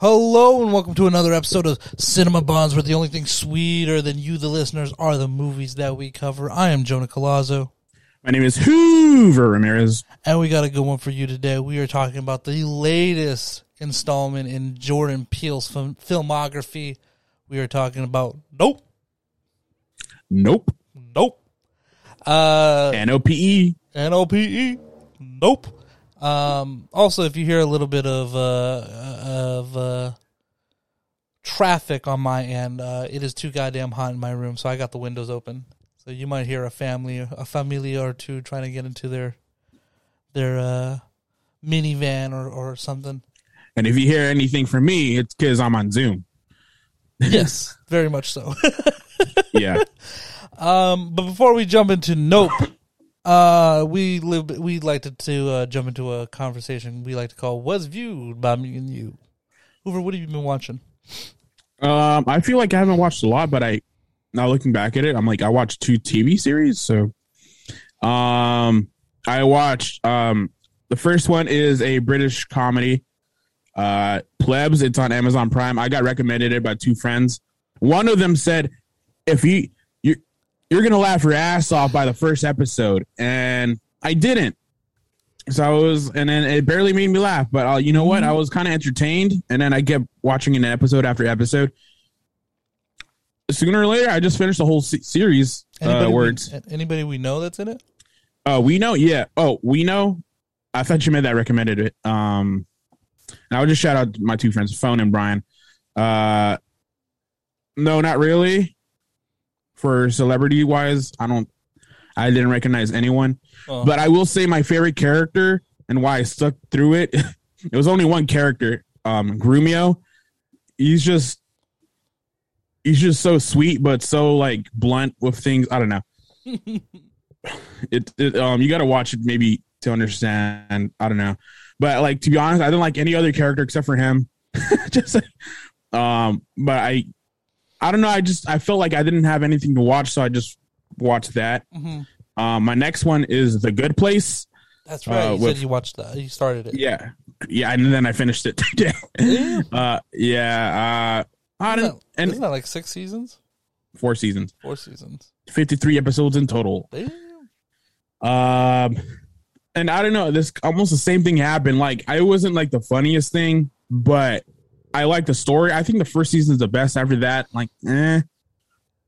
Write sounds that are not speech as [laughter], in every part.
Hello and welcome to another episode of Cinema Bunz, where the only thing sweeter than you, the listeners, are the movies that we cover. I am Jonah Colazzo, My name is Hoover Ramirez. and we got a good one for you today. We are talking about the latest installment in Jordan Peele's film- filmography. We are talking about Nope, Nope. Nope, uh, N O P E. N O P E, Nope. Um, also, if you hear a little bit of uh, of uh, traffic on my end, uh, it is too goddamn hot in my room, so I got the windows open. So you might hear a family, a familia or two trying to get into their their uh, minivan or or something. And if you hear anything from me, it's because I'm on Zoom. [laughs] Yes, very much so. [laughs] Yeah. Um, but before we jump into Nope, uh, we live. We like to, to uh, jump into a conversation we like to call "Was Viewed by Me and You." Hoover, what have you been watching? um, I feel like I haven't watched a lot, but I now looking back at it, I'm like I watched two TV series. So, um, I watched um the first one is a British comedy, uh, Plebs. It's on Amazon Prime. I got recommended it by two friends. One of them said, "If you you're gonna laugh your ass off by the first episode," and I didn't. So I was, and then it barely made me laugh. But uh, you know what? I was kind of entertained, and then I kept watching an episode after episode. Sooner or later, I just finished the whole se- series. Uh, we- words. anybody we know that's in it? Oh, we know. Yeah. Oh, we know. I thought you meant that recommended it. Um, and I would just shout out my two friends, Phone and Brian. Uh, no, not really. For celebrity wise, I don't. I didn't recognize anyone, Oh. but I will say my favorite character and why I stuck through it. [laughs] it was only one character, um, Grumio. He's just, he's just so sweet, but so like blunt with things. I don't know [laughs] it, it um you got to watch it maybe to understand i don't know but like to be honest i didn't like any other character except for him [laughs] just um but i i don't know i just i felt like i didn't have anything to watch so i just watched that Mhm. um my next one is the good place That's right. Uh, you with- said you watched that. You started it. yeah yeah and then i finished it [laughs] today Damn. uh yeah uh i Isn't don't that, and isn't that like six seasons? four seasons Four seasons. 53 episodes in total Damn. Um, and I don't know, this almost the same thing happened. Like, I wasn't like the funniest thing, but I like the story. I think the first season is the best. After that, like, eh,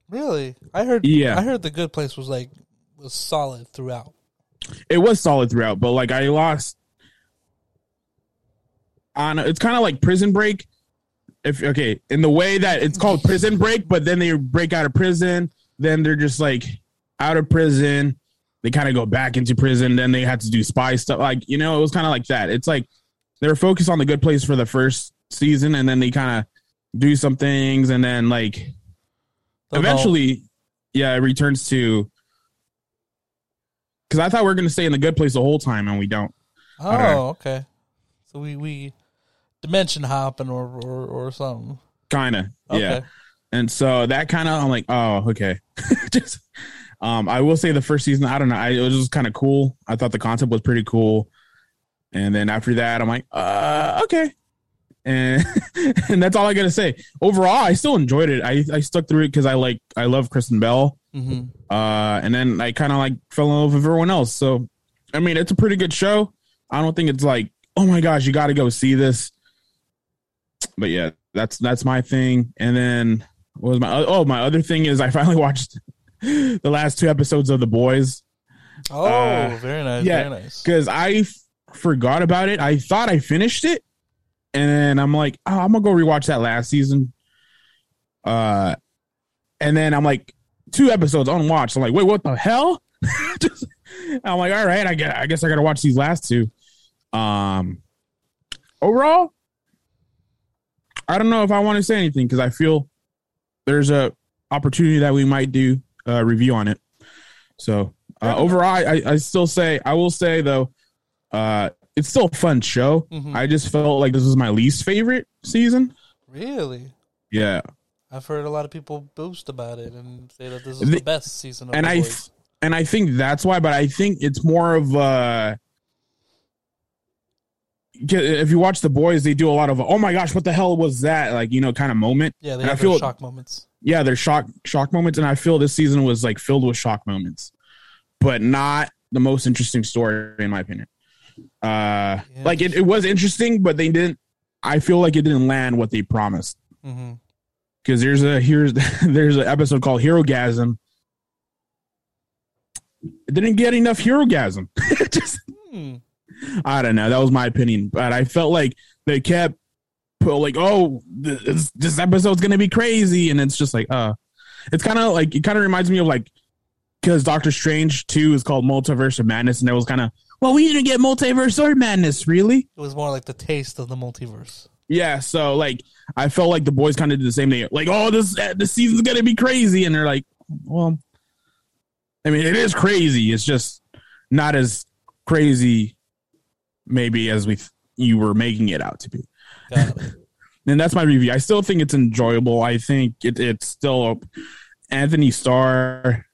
Really? I heard. Yeah. I heard the Good Place was like was solid throughout. it was solid throughout, but like, I lost. On it's kind of like Prison Break. If okay, in the way that it's called Prison Break, but then they break out of prison, then they're just like out of prison. They kind of go back into prison. Then they had to do spy stuff. Like you know, it was kind of like that. It's like they were focused on the good place for the first season, and then they kind of do some things, and then like eventually, yeah, it returns to. Because I thought we are going to stay in the good place the whole time, and we don't. Oh, okay. So we we dimension hopping or or, or something. Kind of, Okay. yeah. And so that kind of, I'm like, oh, okay. [laughs] just, um, I will say the first season, I don't know, I, it was just kind of cool. I thought the concept was pretty cool. And then after that, I'm like, uh, okay. And [laughs] and that's all I gotta say. Overall, I still enjoyed it. I I stuck through it because I like I love Kristen Bell. hmm Uh, and then I kind of like fell in love with everyone else. So, I mean, it's a pretty good show. I don't think it's like, oh my gosh, you got to go see this. But yeah, that's that's my thing. And then what was my oh my other thing is I finally [laughs] watched the last two episodes of The Boys Oh, Uh, very nice. yeah, very nice. because I f- forgot about it. I thought I finished it, and then I'm like, oh, I'm gonna go rewatch that last season. Uh, and then I'm like, two episodes unwatched. I'm like, wait, what the hell? [laughs] Just, I'm like, all right, I guess I guess I gotta watch these last two. Um, overall, I don't know if I want to say anything because I feel there's a opportunity that we might do a review on it. So uh, overall, I, I still say I will say though, uh, it's still a fun show. Mhm. I just felt like this was my least favorite season. Really, Yeah, I've heard a lot of people boast about it and say that this is The- the best season of and The I Boys. and I think that's why. But I think it's more of uh if you watch the boys, they do a lot of oh my gosh, what the hell was that? Like you know, kind of moment. Yeah, they And I have their feel- shock moments. Yeah, there's shock shock moments, and I feel this season was like filled with shock moments, but not the most interesting story in my opinion. Uh, like it, it was interesting, but they didn't. I feel like it didn't land what they promised. because there's a here's [laughs] there's an episode called Herogasm. It didn't get enough hero gasm. [laughs] Just Hmm. I don't know. That was my opinion, but I felt like they kept put like, oh, this, this episode's gonna be crazy, and it's just like, uh, it's kind of like it kind of reminds me of like because Doctor Strange two is called Multiverse of Madness, and it was kind of well, we didn't get Multiverse or Madness, really. It was more like the taste of the multiverse. Yeah, so like I felt like the boys kind of did the same thing. Like, oh, this eh, this season's gonna be crazy, and they're like, well, I mean, it is crazy. It's just not as crazy, maybe as we th- you were making it out to be. [laughs] And that's my review. I still think it's enjoyable. I think it, it's still Anthony Starr.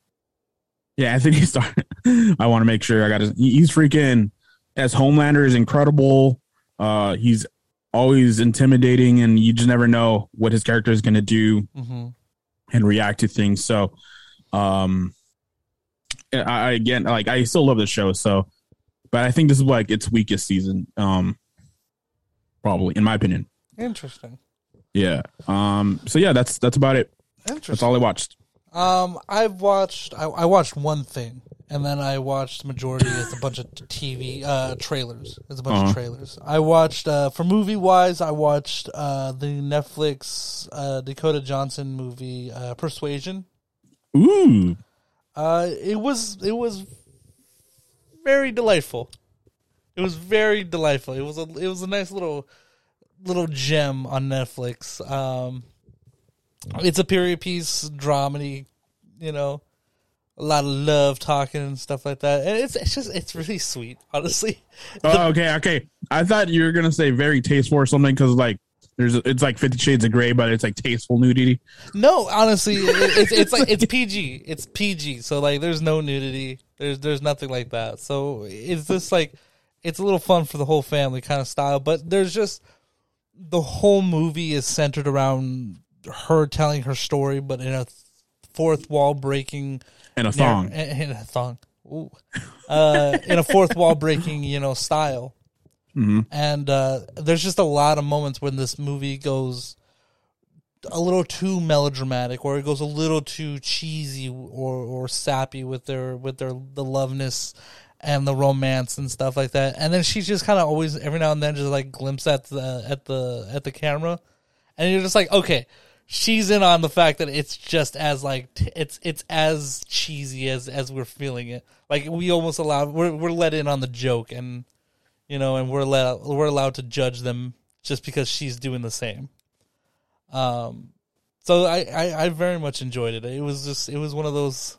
Yeah, Anthony Starr. I [laughs] want to make sure I got his. He's freaking as Homelander is incredible. Uh, he's always intimidating, and you just never know what his character is going to do hmm and react to things. So, um, I, I again like I still love the show. So, but I think this is like its weakest season. Um, probably in my opinion. Interesting. Yeah. Um. So yeah, that's that's about it. Interesting. That's all I watched. Um, I've watched. I, I watched one thing, and then I watched the majority. It's a bunch of TV uh, trailers. It's a bunch Uh-huh. of trailers. I watched uh, for movie wise. I watched uh, the Netflix uh, Dakota Johnson movie uh, Persuasion. Ooh. Uh, it was it was very delightful. It was very delightful. It was a it was a nice little little gem on Netflix. Um, it's a period piece dramedy, you know, a lot of love talking and stuff like that, and it's it's just it's really sweet, honestly. [laughs] Oh, okay. Okay. I thought you were gonna say very tasteful or something because like there's it's like Fifty Shades of Grey, but it's like tasteful nudity. No, honestly, it, it's it's like it's PG. It's PG. So like, there's no nudity. There's there's nothing like that. So it's just like it's a little fun for the whole family kind of style. But there's just the whole movie is centered around her telling her story, but in a fourth wall breaking And a thong. in, [laughs] in a thong. Ooh. Uh, in a fourth wall breaking, you know, style. Mhm. And uh, there's just a lot of moments when this movie goes a little too melodramatic, or it goes a little too cheesy or or sappy with their with their the loveness and the romance and stuff like that. And then she's just kind of always every now and then just like glimpse at the at the at the camera, and you're just like, okay, she's in on the fact that it's just as like t- it's it's as cheesy as as we're feeling it. Like we almost allow we're we're let in on the joke, and you know, and we're allowed we're allowed to judge them just because she's doing the same. Um, so I, I I very much enjoyed it. It was just it was one of those.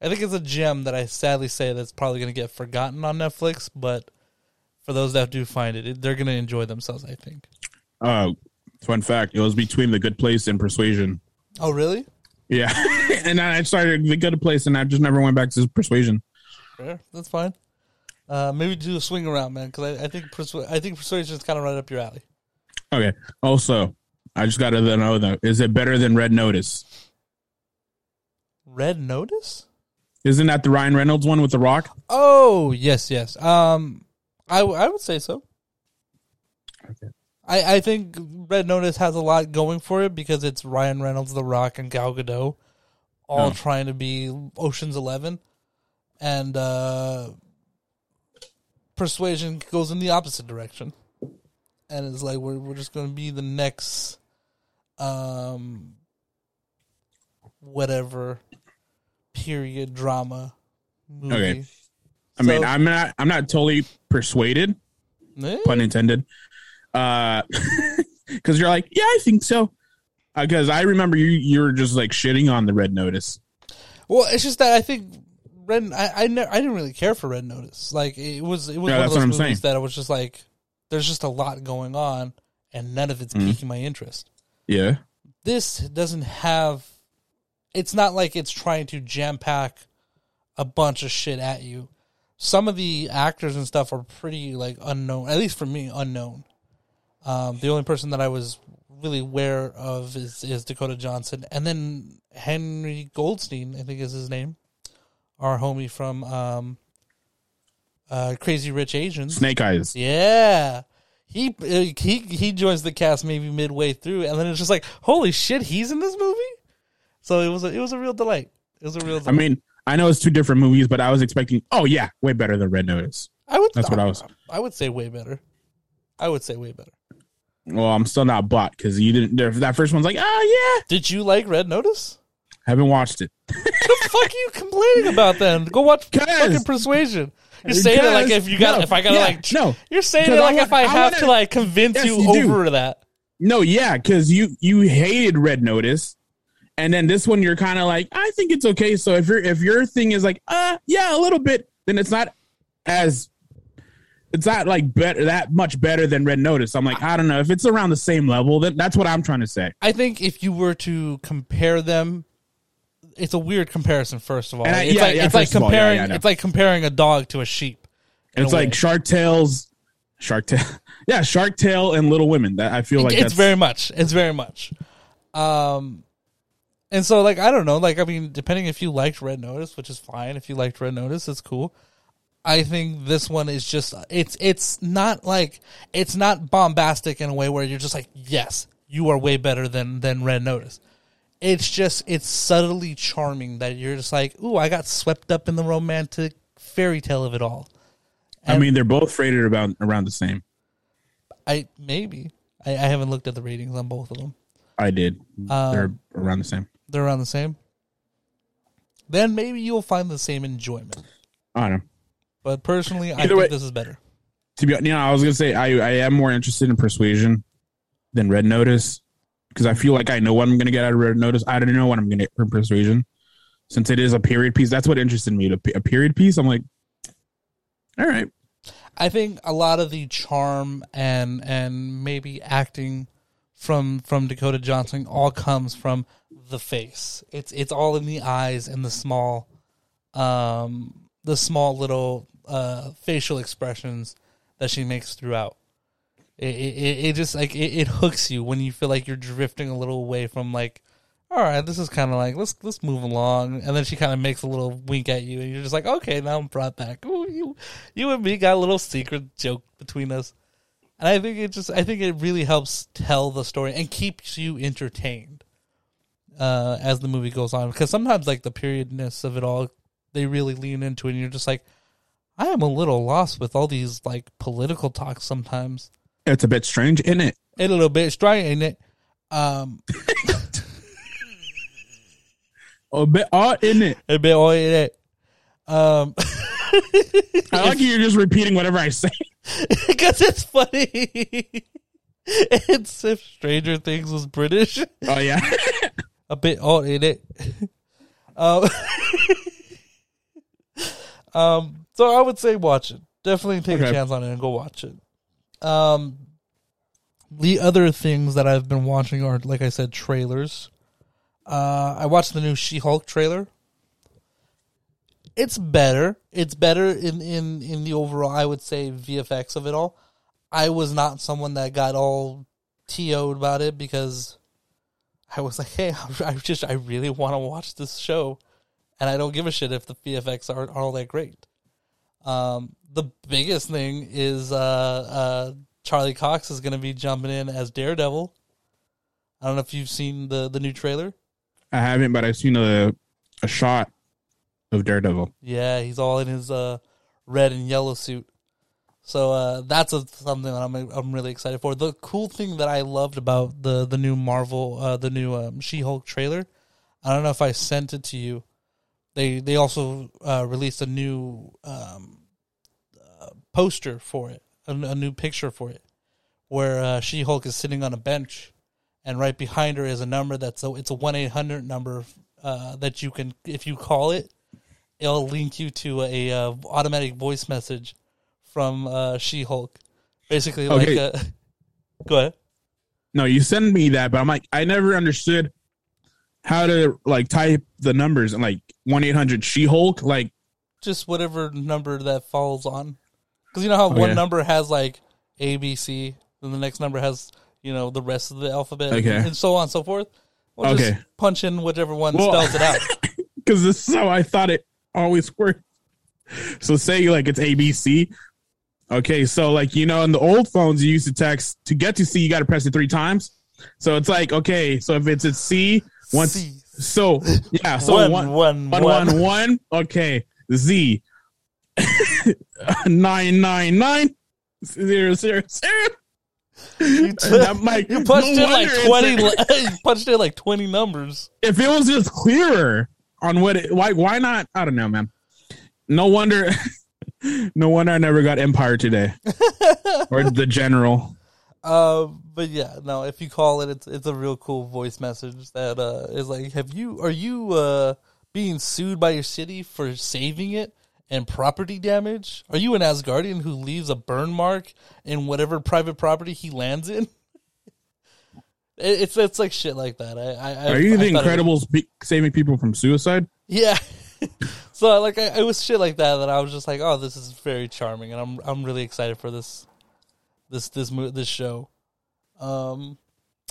I think it's a gem that I sadly say that's probably going to get forgotten on Netflix, but for those that do find it, it they're going to enjoy themselves. I think. Uh, fun fact: it was between The Good Place and Persuasion. Oh, really? Yeah, [laughs] and I started The Good Place, and I just never went back to Persuasion. Fair. That's fine. Uh, maybe do a swing around, man, because I, I think persu- I think persuasion is kind of right up your alley. Okay. Also, I just got to know though: is it better than Red Notice? Red Notice. Isn't that the Ryan Reynolds one with The Rock? Oh yes, yes. Um, I w- I would say so. Okay. I I think Red Notice has a lot going for it because it's Ryan Reynolds, The Rock, and Gal Gadot, all Oh. trying to be Ocean's Eleven, and uh, Persuasion goes in the opposite direction, and it's like we're we're just going to be the next, um, whatever period drama movie. Okay. I mean, I'm not. I'm not totally persuaded. Eh? Pun intended. Uh, [laughs] because you're like, yeah, I think so. Because I remember you, you were just like shitting on the Red Notice. Well, it's just that I think Red. I I, ne- I didn't really care for Red Notice. Like it was it was Yeah, one of those movies saying. that I was just like, there's just a lot going on, and none of it's Mhm. piquing my interest. Yeah. This doesn't have. It's not like it's trying to jam pack a bunch of shit at you. some of the actors and stuff are pretty like unknown. At least for me, unknown. Um, the only person that I was really aware of is is Dakota Johnson, and then Henry Goldstein, I think is his name, our homie from um, uh, Crazy Rich Asians. Snake Eyes. Yeah. He he he joins the cast maybe midway through, and then it's just like, holy shit, he's in this movie. So it was a, it was a real delight. It was a real. Delight. I mean, I know it's two different movies, but I was expecting. Oh yeah, way better than Red Notice. I would. That's what I was. I would say way better. I would say way better. Well, I'm still not bought because you didn't. That first one's like, oh yeah. Did you like Red Notice? Haven't watched it. What the fuck are you complaining about then? Go watch [laughs] fucking Persuasion. You're saying it like if you got No, if I gotta yeah, like no. You're saying it I like want- if I I have wanna- to like convince Yes, you, you over that. No, yeah, because you you hated Red Notice, and then this one you're kind of like, I think it's okay. So if your if your thing is like, uh, yeah, a little bit, then it's not as it's not like better that much better than Red Notice. I'm like, I don't know if it's around the same level. Then that's what I'm trying to say. I think if you were to compare them, it's a weird comparison. First of all, I- it's yeah, like yeah, it's like of all, yeah, comparing it's like comparing a dog to a sheep. It's a like way. Shark Tales, Shark Tale, [laughs] yeah, Shark Tale and Little Women. That I feel like it's that's very much. It's very much. Um, and so like I don't know. Like I mean, depending if you liked Red Notice, which is fine. If you liked Red Notice, it's cool. I think this one is just it's it's not like it's not bombastic in a way where you're just like yes you are way better than than Red Notice. It's just it's subtly charming that you're just like ooh I got swept up in the romantic fairy tale of it all. I mean, they're both rated about around the same. I maybe I, I haven't looked at the ratings on both of them. I did. Um, they're around the same. they're around the same, then maybe you'll find the same enjoyment. I don't know. But personally, I think way- this is better. to be you know, I was gonna say I I am more interested in Persuasion than Red Notice because I feel like I know what I'm gonna get out of Red Notice. I don't know what I'm gonna get from Persuasion since it is a period piece. That's what interested me. A, a period piece. I'm like, all right, I think a lot of the charm and and maybe acting from from Dakota Johnson all comes from the face. It's it's all in the eyes and the small, um, the small little uh, facial expressions that she makes throughout. It it, it just like it, it hooks you when you feel like you're drifting a little away from like, all right, this is kind of like let's let's move along, and then she kind of makes a little wink at you, and you're just like, okay, now I'm brought back. Ooh, you you and me got a little secret joke between us, and I think it just I think it really helps tell the story and keeps you entertained uh, as the movie goes on because sometimes like the periodness of it all they really lean into it, and you're just like, I am a little lost with all these like political talks sometimes it's a bit strange, isn't it? a little bit strange, ain't it? Um, A bit odd, isn't it? [laughs] a bit odd, ain't it? Um, [laughs] I like you're just repeating whatever I say. [laughs] because it's funny. it's if Stranger Things was British, Oh yeah, a bit odd, isn't it? Um, um, so I would say watch it. Definitely take a chance on it and go watch it. Um, the other things that I've been watching are, like I said, trailers. Uh, I watched the new She-Hulk trailer. It's better. It's better in, in, in the overall, I would say, VFX of it all. I was not someone that got all TO'd about it because I was like, hey, [laughs] I just, I really want to watch this show. And I don't give a shit if the VFX aren't all that great. Um, the biggest thing is uh, uh, Charlie Cox is going to be jumping in as Daredevil. I don't know if you've seen the, the new trailer. I haven't, but I've seen a a shot of Daredevil. Yeah, he's all in his uh, red and yellow suit. So uh, that's a, something that I'm I'm really excited for. The cool thing that I loved about the the new Marvel, uh, the new um, She Hulk trailer, I don't know if I sent it to you. They they also uh, released a new um, uh, poster for it, a, a new picture for it, where uh, She Hulk is sitting on a bench, and right behind her is a number that's a, it's a one eight hundred number uh, that you can if you call it, it'll link you to a uh, automatic voice message from uh, She Hulk. Basically, like a, [laughs] go ahead. No, you send me that, but I'm like, I never understood how to like type the numbers and like one eight hundred She Hulk. Like, just whatever number that falls on. Because you know how Okay. one number has like A, B, C, and the next number has you know the rest of the alphabet, Okay. and so on and so forth. We'll Okay. just punch in whichever one Well- spells it out. [laughs] because this is how I thought it always worked. So say like it's ABC. Okay, so like you know, in the old phones, you used to text to get to C, you got to press it three times. So it's like okay, so if it's at C, once, C. so yeah, so One, one, one, one, one. one, one. Okay, Z [laughs] nine nine nine zero zero zero. You, And I'm you punched no in like twenty. [laughs] you punched in like twenty numbers. if it was just clearer on what it why why not i don't know man no wonder [laughs] no wonder i never got empire today or the general Uh, but yeah, no. If you call it, it's it's a real cool voice message that uh is like, have you are you uh being sued by your city for saving it and property damage? Are you an Asgardian who leaves a burn mark in whatever private property he lands in? [laughs] It- It's it's like shit like that. I, I I- are you I the was- incredibles be- saving people from suicide Yeah. [laughs] so like I, it was shit like that that I was just like, oh, this is very charming, and I'm I'm really excited for this this this mo- this show. Um,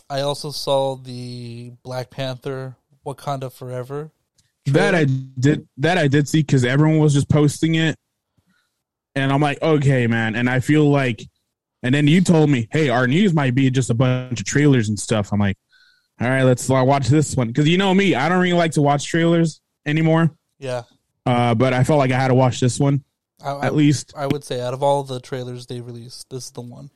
I also saw the Black Panther Wakanda Forever. that i did that i did see because everyone was just posting it and i'm like okay man and i feel like and then you told me hey our news might be just a bunch of trailers and stuff i'm like all right let's watch this one because you know me i don't really like to watch trailers anymore yeah. uh, but I felt like I had to watch this one I, I, at least, I would say out of all the trailers they released, this is the one.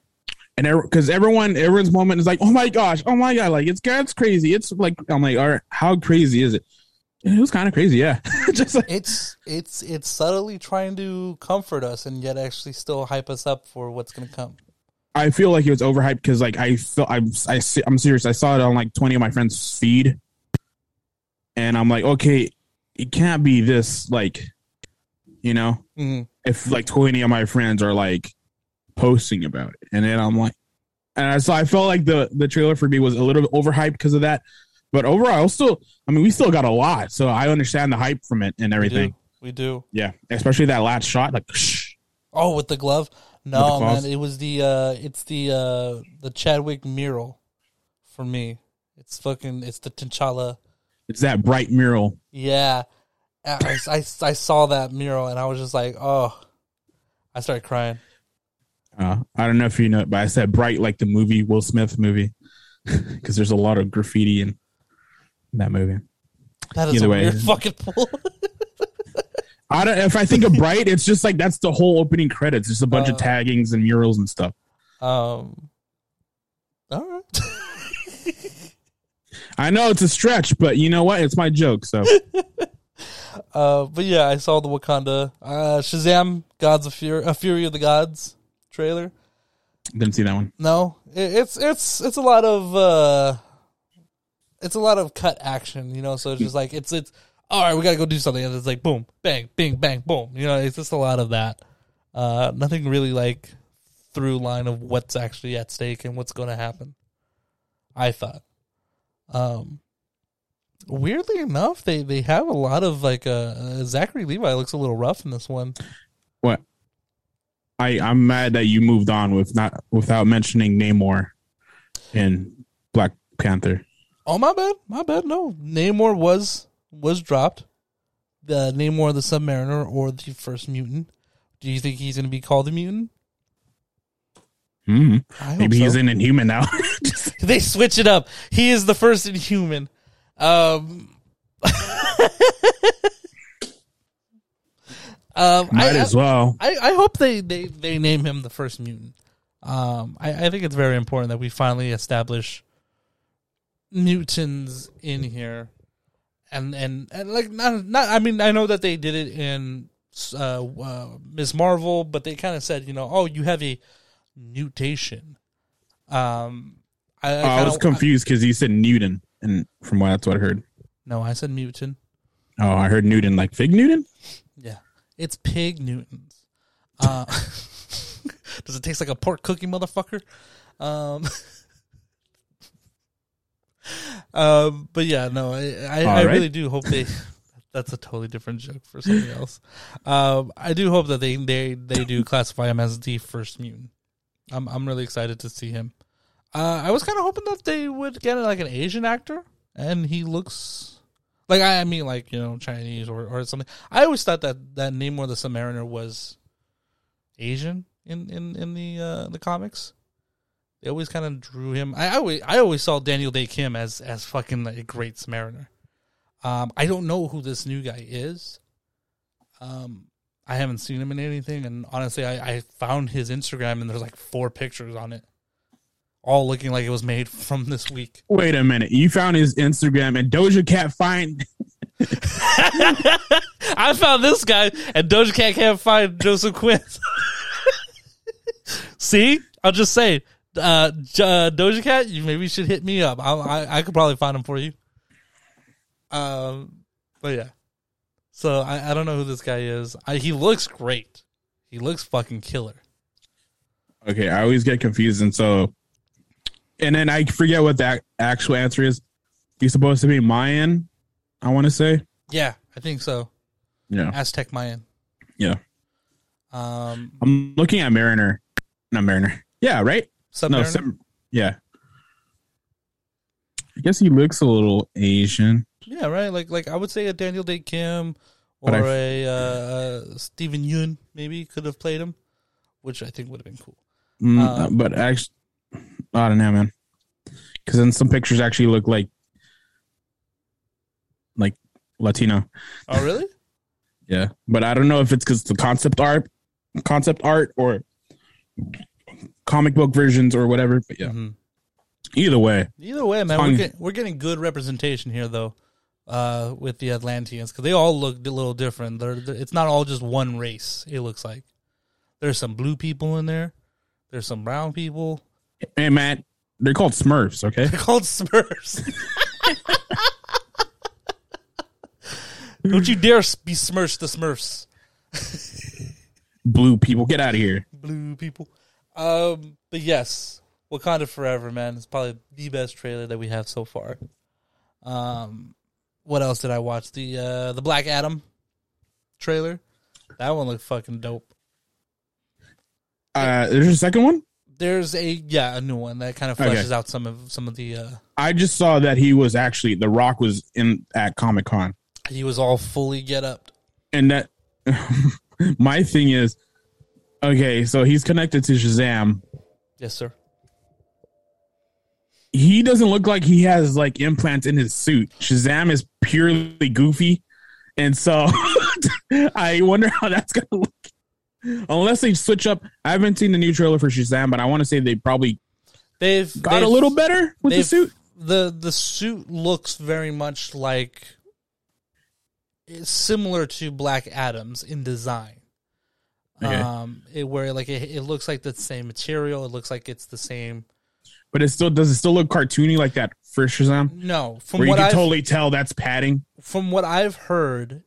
And because everyone, everyone's moment is like, "Oh my gosh, oh my god!" Like it's that's crazy. It's like I'm like, all right, how crazy is it? And it was kind of crazy, yeah. [laughs] Just like It's it's it's subtly trying to comfort us and yet actually still hype us up for what's going to come. I feel like it was overhyped because like I felt I'm I see- I'm serious. I saw it on like 20 of my friends' feed, and I'm like, okay, it can't be this like, you know, Mhm. if like 20 of my friends are like posting about it, and then I'm like, and I, so I felt like the the trailer for me was a little bit overhyped because of that, but overall, still, I mean, we still got a lot, so I understand the hype from it and We everything. do. We do. Yeah, especially that last shot, like. Shh. Oh, with the glove? No, claws? man. It was the uh it's the uh the Chadwick mural for me. It's fucking it's the T'Challa. It's that bright mural. Yeah. I, I, I saw that mural and I was just like, oh. I started crying. Uh, I don't know if you know, but I said bright like the movie Will Smith movie [laughs] because there's a lot of graffiti in that movie. That is Either a way. weird fucking pull. [laughs] I don't. If I think of bright, it's just like that's the whole opening credits. Just a bunch of Uh. taggings and murals and stuff. um. All right. [laughs] I know it's a stretch, but you know what? It's my joke. So Uh, but yeah, I saw the Wakanda uh, Shazam: Gods of Fury, a Fury of the Gods trailer. didn't see that one. No, it, it's it's it's a lot of uh, it's a lot of cut action, you know. So it's just like it's it's all right. We got to go do something, and it's like boom, bang, bing, bang, boom. You know, it's just a lot of that. Uh, nothing really like through line of what's actually at stake and what's going to happen. I thought. Um, weirdly enough, they they have a lot of like uh, uh Zachary Levi looks a little rough in this one. What? I I'm mad that you moved on with not without mentioning Namor in Black Panther. Oh my bad, my bad. No, Namor was was dropped. The Namor the Submariner or the First Mutant. Do you think he's going to be called a mutant? hmm Maybe so. he's an Inhuman now. [laughs] [laughs] They switch it up. He is the first Inhuman. Um. [laughs] um, Might I, as well. I, I hope they, they, they name him the first mutant. Um, I, I think it's very important that we finally establish mutants in here, and and, and like not not. I mean, I know that they did it in uh, uh, Ms. Marvel, but they kind of said, you know, oh, you have a mutation. Um, I, Oh, I was confused because you said Newton, and from what that's what I heard. no, I said mutant. Oh, I heard Newton like Fig Newton. Yeah, it's pig Newtons. [laughs] Uh, does it taste like a pork cookie, motherfucker? Um, [laughs] um, but yeah, no, I I, I right. really do hope they [laughs] that's a totally different joke for something else. Um, I do hope that they they they do classify him as the first mutant. I'm I'm really excited to see him. Uh, I was kind of hoping that they would get like an Asian actor, and he looks like I mean like you know Chinese or or something. I always thought that that Namor the Submariner was Asian in in in the uh, the comics. They always kind of drew him. I always I always saw Daniel Dae Kim as as fucking a great Submariner. Um, I don't know who this new guy is. Um, I haven't seen him in anything, and honestly, I, I found his Instagram and there's like four pictures on it, all looking like it was made from this week. Wait a minute. You found his Instagram and Doja Cat find [laughs] I found this guy, and Doja Cat can't find Joseph Quinn. [laughs] See, I'll just say, uh, uh, Doja Cat, you maybe should hit me up. I, I I could probably find him for you. Um, but yeah. So I, I don't know who this guy is. I, he looks great. He looks fucking killer. Okay, I always get confused, and so, and then I forget what the ac- actual answer is. He's supposed to be Mayan, I want to say. Yeah, I think so. Yeah, Aztec Mayan. yeah. Um, I'm looking at Mariner, not Mariner. Yeah, right. No, yeah. I guess he looks a little Asian. Yeah, right. Like like I would say a Daniel Dae Kim or I- a uh, Steven Yeun maybe could have played him, which I think would have been cool. Mm, Uh, but actually, I don't know, man. Because then some pictures actually look like like Latino. Oh, really? [laughs] Yeah, but I don't know if it's because the concept art, concept art, or comic book versions or whatever. But yeah, Mhm. either way, Either way, man, we're getting, we're getting good representation here though, uh, with the Atlanteans because they all look a little different. They're, they're- it's not all just one race. It looks like there's some blue people in there. There's some brown people. Hey Matt, they're called Smurfs. Okay, They're called Smurfs. Don't you dare be Smurfs the Smurfs. blue people, get out of here. blue people. Um, but yes, Wakanda Forever, man, It's probably the best trailer that we have so far. Um, what else did I watch? The uh, the Black Adam trailer. That one looked fucking dope. Uh, there's a second one. There's a yeah a new one that kind of Okay. fleshes out some of some of the. Uh, I just saw that he was actually The Rock was in at Comic Con, he was all fully get up. and that [laughs] my thing is, okay, so he's connected to Shazam. Yes, sir. He doesn't look like he has like implants in his suit. Shazam is purely goofy, and so [laughs] I wonder how that's gonna look. Unless they switch up, I haven't seen the new trailer for Shazam, but I want to say they probably They've got they've- a little better with the suit. the the suit looks very much like similar to Black Adam's in design. Okay. Um, it, where like it, it looks like the same material. It looks like it's the same. But it still does it still look cartoony like that first Shazam, No, from where you can I've totally tell that's padding. from what I've heard,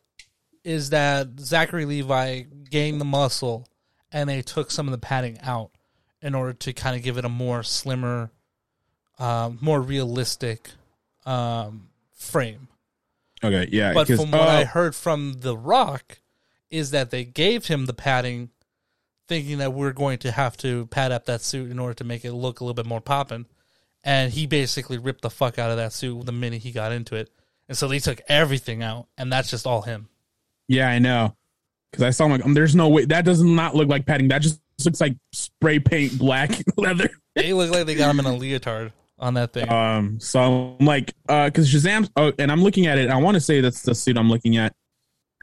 is that Zachary Levi gained the muscle, and they took some of the padding out in order to kind of give it a more slimmer, um, more realistic um, frame. Okay, yeah. But from what oh, I heard from The Rock, is that they gave him the padding, thinking that we're going to have to pad up that suit in order to make it look a little bit more popping. And he basically ripped the fuck out of that suit the minute he got into it. And so they took everything out, and that's just all him. Yeah, I know. Because I saw him like, um, there's no way that does not look like padding. That just looks like spray paint black [laughs] leather. They look like they got him in a leotard on that thing. Um, so I'm like, uh, because Shazam, oh, and I'm looking at it. I want to say that's the suit I'm looking at.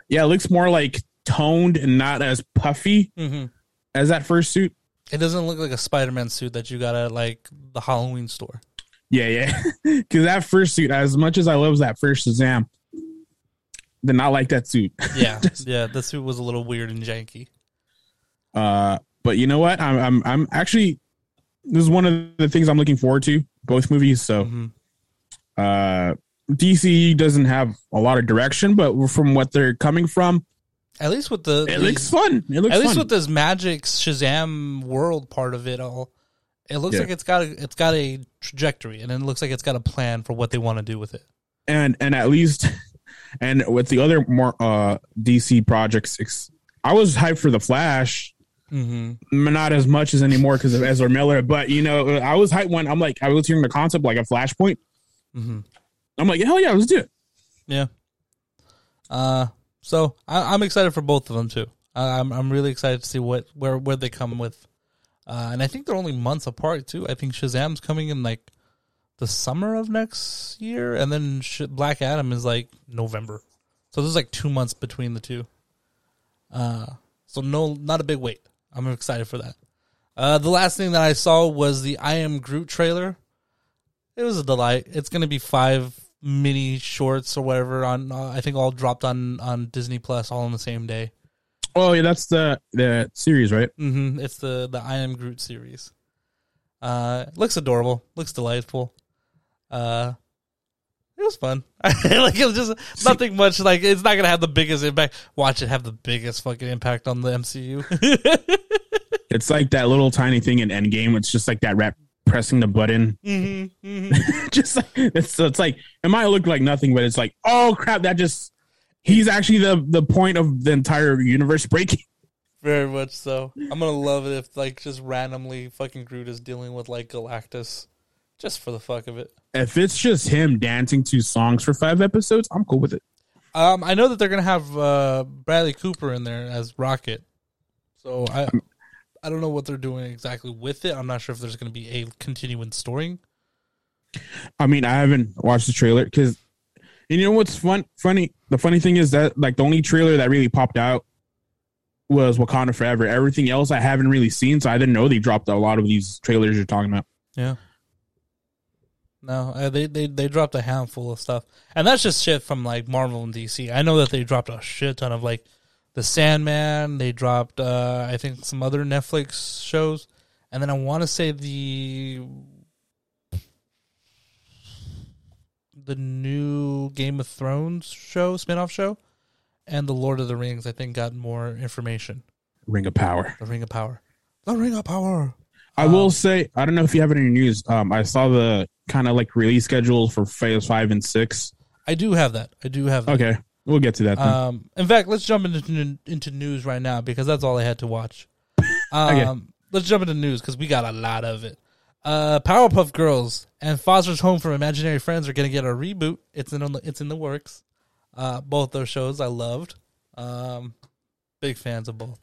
Yeah, it looks more like toned and not as puffy hmm as that first suit. It doesn't look like a Spider Man suit that you got at like the Halloween store. Yeah, yeah. [laughs] Because that first suit, as much as I love that first Shazam, did not like that suit. [laughs] Yeah, yeah, the suit was a little weird and janky. Uh, but you know what? I'm, I'm, I'm actually. This is one of the things I'm looking forward to. Both movies. So, Mhm. uh, DC doesn't have a lot of direction, but from what they're coming from, At least with the, it the- looks fun. It looks at least fun. with this magic Shazam world part of it all, it looks Yeah. like it's got a, it's got a trajectory, and it looks like it's got a plan for what they want to do with it. and and at least And with the other more uh DC projects, I was hyped for the Flash. Mm-hmm. Not as much as anymore because of Ezra Miller, but you know, I was hyped when I'm like, I was hearing the concept like a Flashpoint. Mm-hmm. I'm like, hell yeah, let's do it. Yeah. Uh, so I, I'm excited for both of them too. I, I'm I'm really excited to see what where where they come with. Uh, and I think they're only months apart too. I think Shazam's coming in like the summer of next year, and then Sh- Black Adam is like November. So there's like two months between the two. Uh, so no, not a big wait. I'm excited for that. Uh, the last thing that I saw was the I Am Groot trailer. It was a delight. It's going to be five mini shorts or whatever on. Uh, I think all dropped on on Disney Plus all on the same day. Oh yeah, that's the the series, right? hmm It's the the I Am Groot series. Uh, looks adorable. Looks delightful. Uh, it was fun. [laughs] like it was just nothing much. Like it's not gonna have the biggest impact. Watch it have the biggest fucking impact on the MCU. [laughs] It's like that little tiny thing in Endgame. It's just like that rap pressing the button. mm-hmm, mm-hmm. [laughs] just like, it's so it's like it might look like nothing, but it's like, oh crap, that just he's actually the the point of the entire universe breaking. Very much so. I'm gonna love it if like just randomly fucking Groot is dealing with like Galactus, just for the fuck of it. If it's just him dancing to songs for five episodes, I'm cool with it. Um, I know that they're gonna have uh, Bradley Cooper in there as Rocket, so I I don't know what they're doing exactly with it. I'm not sure if there's gonna be a continuing story. I mean, I haven't watched the trailer because you know what's fun funny. The funny thing is that like the only trailer that really popped out was Wakanda Forever. Everything else I haven't really seen, so I didn't know they dropped a lot of these trailers you're talking about. Yeah. No, uh, they, they they dropped a handful of stuff, and that's just shit from like Marvel and DC. I know that they dropped a shit ton of like the Sandman. They dropped uh, I think some other Netflix shows, and then I want to say the the new Game of Thrones show spinoff show, and the Lord of the Rings. I think got more information. Ring of Power. The Ring of Power. The Ring of Power. I will say, I don't know if you have any news. Um, I saw the kind of like release schedule for Phase Five and Six. I do have that. I do have that. Okay, we'll get to that. Then. Um, in fact, let's jump into into news right now because that's all I had to watch. [laughs] Um, Okay. Let's jump into news because we got a lot of it. Uh, Powerpuff Girls and Foster's Home for Imaginary Friends are going to get a reboot. It's in the, it's in the works. Uh, both those shows I loved. Um, big fans of both.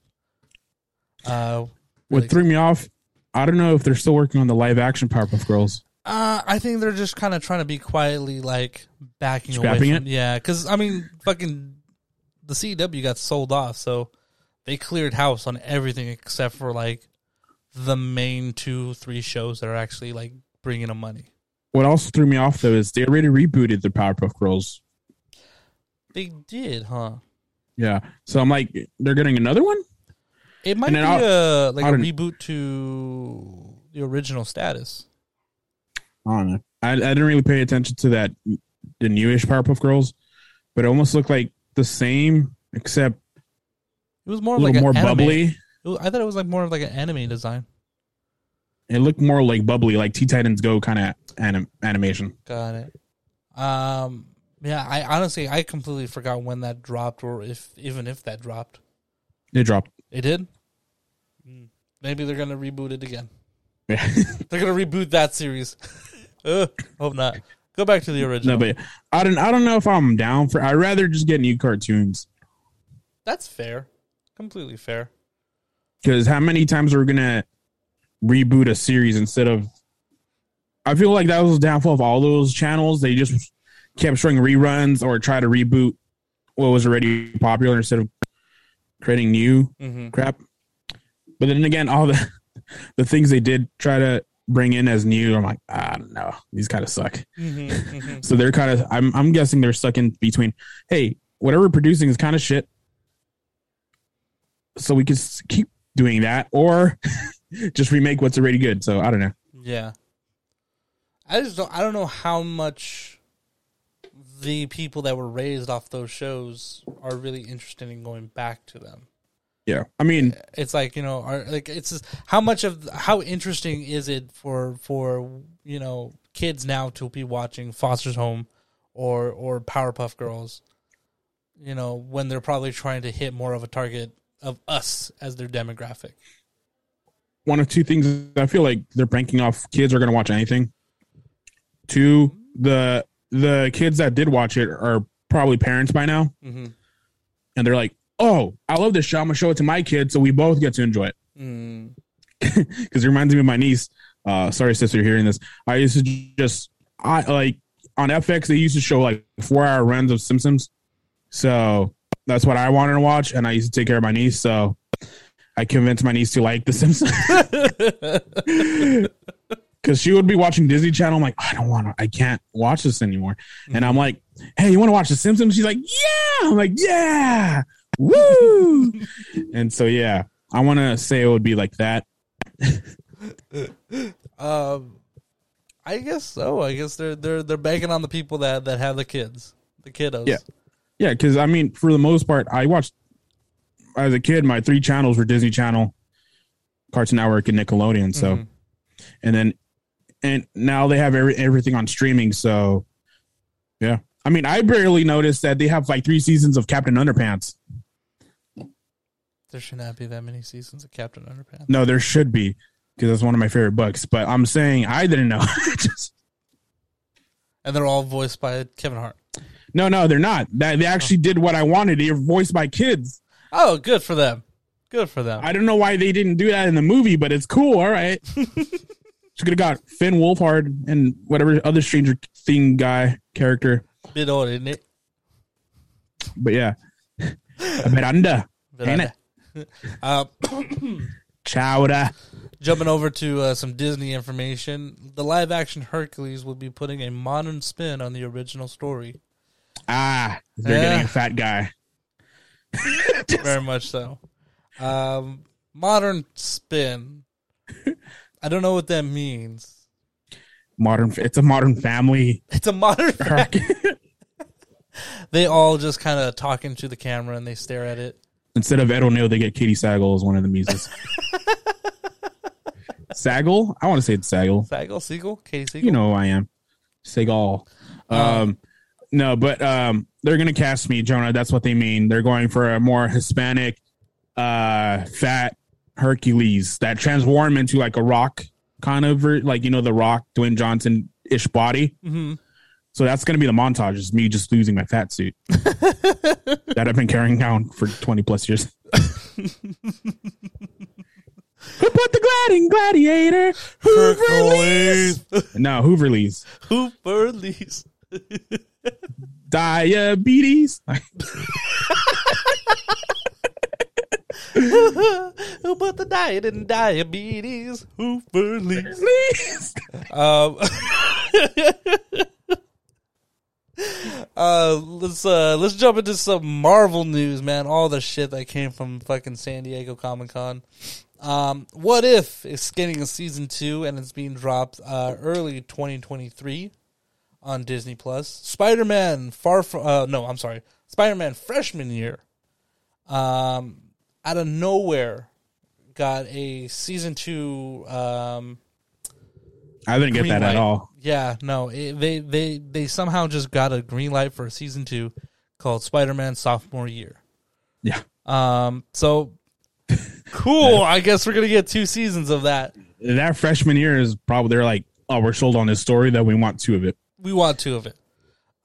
Uh, really- what threw me off, I don't know if they're still working on the live action Powerpuff Girls. Uh, I think they're just kind of trying to be quietly like backing Scrapping away from it? Yeah, because I mean, fucking the CW got sold off, so they cleared house on everything except for like the main two, three shows that are actually like bringing them money. What also threw me off though is they already rebooted the Powerpuff Girls. They did, huh? Yeah, so I'm like, they're getting another one. It might be then a like a reboot to the original status. I don't know. I, I didn't really pay attention to that the newish Powerpuff Girls, but it almost looked like the same except It was more a little like more bubbly. It was- I thought it was like more of like an anime design. It looked more like bubbly, like T Titans Go kind of anim- animation. Got it. Um. Yeah. I honestly, I completely forgot when that dropped, or if even if that dropped. They dropped. It did. Hmm. Maybe they're gonna reboot it again. Yeah. [laughs] They're gonna reboot that series. [laughs] Ugh, hope not. Go back to the original. no, but I don't. I don't know if I'm down for. I'd rather just get new cartoons That's fair. Completely fair. because how many times are we gonna reboot a series instead of? I feel like that was the downfall of all those channels. They just kept showing reruns or try to reboot what was already popular instead of creating new Mm-hmm. crap. But then again, all the [laughs] the things they did try to bring in as new, I'm like, I don't know, these kind of suck. Mm-hmm. mm-hmm. So they're kind of, I'm, I'm guessing they're stuck in between. Hey, whatever we're producing is kind of shit. So we can keep doing that, or [laughs] just remake what's already good. So I don't know. Yeah. I just don't I don't know how much the people that were raised off those shows are really interested in going back to them. Yeah, I mean, It's like, you know, are like it's just, how much of how interesting is it for for, you know, kids now to be watching Foster's Home or or Powerpuff Girls you know, when they're probably trying to hit more of a target of us as their demographic. One of two things I feel like they're banking off kids are going to watch anything. Two, the the kids that did watch it are probably parents by now, Mm-hmm. and they're like, "Oh, I love this show. I'm gonna show it to my kids, so we both get to enjoy it." Mm. [laughs] because it reminds me of my niece. Uh, sorry, sister, hearing this. I used to just I like on FX. They used to show like four hour runs of Simpsons, so that's what I wanted to watch, and I used to take care of my niece. So I convinced my niece to like The Simpsons [laughs] because she would be watching Disney Channel. I'm like, I don't want to. I can't watch this anymore. And I'm like, Hey, you want to watch The Simpsons? She's like, Yeah. I'm like, Yeah. Woo. and so yeah, I want to say it would be like that. [laughs] Um, I guess so. I guess they're they're they're banking on the people that that have the kids, the kiddos. Yeah. Yeah, because I mean, for the most part, I watched as a kid. My three channels were Disney Channel, Cartoon Network, and Nickelodeon. So, Mhm. and then, and now they have every, everything on streaming. So, yeah. I mean, I barely noticed that they have like three seasons of Captain Underpants. There should not be that many seasons of Captain Underpants. No, there should be because that's one of my favorite books. But I'm saying I didn't know. [laughs] Just- And they're all voiced by Kevin Hart. no, no, they're not. That they actually did what I wanted. They're voiced by kids. Oh, good for them. Good for them. I don't know why they didn't do that in the movie, but it's cool. All right. She could have got Finn Wolfhard and whatever other Stranger Thing guy character. Bit old, isn't it? But yeah. [laughs] Miranda. Old. [laughs] Uh, Chowda. jumping over to uh, some Disney information, the live action Hercules will be putting a modern spin on the original story. Ah, they're Yeah. getting a fat guy. [laughs] Very much so. Um, modern spin. I don't know what that means. Modern. It's a modern family. It's a modern. arc. [laughs] they all just kind of talk into the camera and they stare at it. Instead of Ed O'Neill, they get Katey Sagal as one of the muses. [laughs] Sagal? I want to say it's Sagal. Sagal, Siegel, Katie Siegel. You know who I am. Seagal. Um, no, but um, they're gonna cast me, Jonah. That's what they mean. They're going for a more Hispanic, uh, fat Hercules that transform into like a rock kind of, like you know, the Rock, Dwayne Johnson ish body. hmm So that's gonna be the montage. Is me just losing my fat suit [laughs] that I've been carrying down for twenty plus years. [laughs] Who put the gliding gladiator? Hercules. No, Hooverleys. [laughs] Hooverleys. Diabetes. Who put the diet in diabetes? Hooverleys. Please. Um, [laughs] uh, let's uh, let's jump into some Marvel news, man. All the shit that came from fucking San Diego Comic Con. Um, what if is getting a season two and it's being dropped uh, early 2023 on Disney Plus? Spider Man Far from uh, no, I'm sorry, Spider Man freshman year. Um, out of nowhere, got a season two. Um, I didn't get that at all. Yeah, no, it, they they they somehow just got a green light for season two called Spider-Man Sophomore Year. Yeah. Um. So [laughs] cool. I guess we're gonna get two seasons of that. That freshman year is probably they're like, oh, we're sold on this story that we want two of it. We want two of it.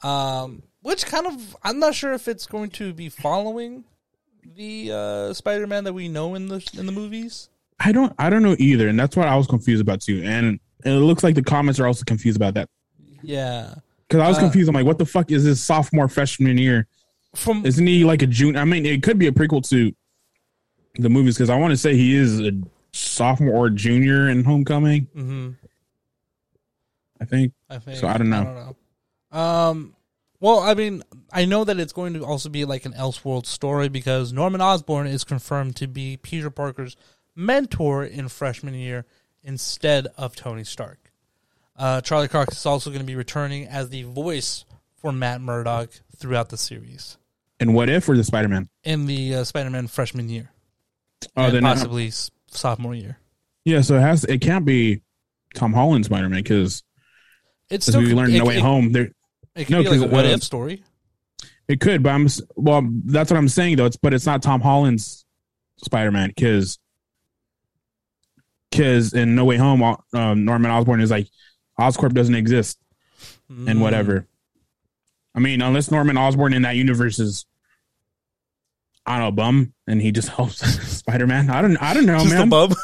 Um. Which kind of I'm not sure if it's going to be following the uh, Spider-Man that we know in the in the movies. I don't I don't know either, and that's what I was confused about too. And it looks like the comments are also confused about that Yeah. because I was Uh, confused. I'm like, what the fuck is this sophomore freshman year? From Isn't he like a junior? I mean, it could be a prequel to the movies because I want to say he is a sophomore or junior in Homecoming. mhm. I think. I think. So, I don't know. I don't know. Um. Well, I mean, I know that it's going to also be like an Elseworld story because Norman Osborn is confirmed to be Peter Parker's mentor in freshman year instead of Tony Stark. Uh, Charlie Cox is also going to be returning as the voice for Matt Murdock throughout the series And what if or the Spider Man? in the uh, Spider-Man freshman year, Oh, then possibly s- sophomore year. yeah. So it has. It can't be Tom Holland Spider Man because It's still we learned it, No Way it, Home, there It could No, be like a what uh, if story. It could, but I'm well. That's what I'm saying though. It's but it's not Tom Holland's Spider Man because because in No Way Home, uh, Norman Osborn is like Oscorp doesn't exist Mm. and whatever. I mean, unless Norman Osborn in that universe is I don't know bum and he just [laughs] helps [laughs] Spider Man. I don't I don't know, Just man. a bub. [laughs]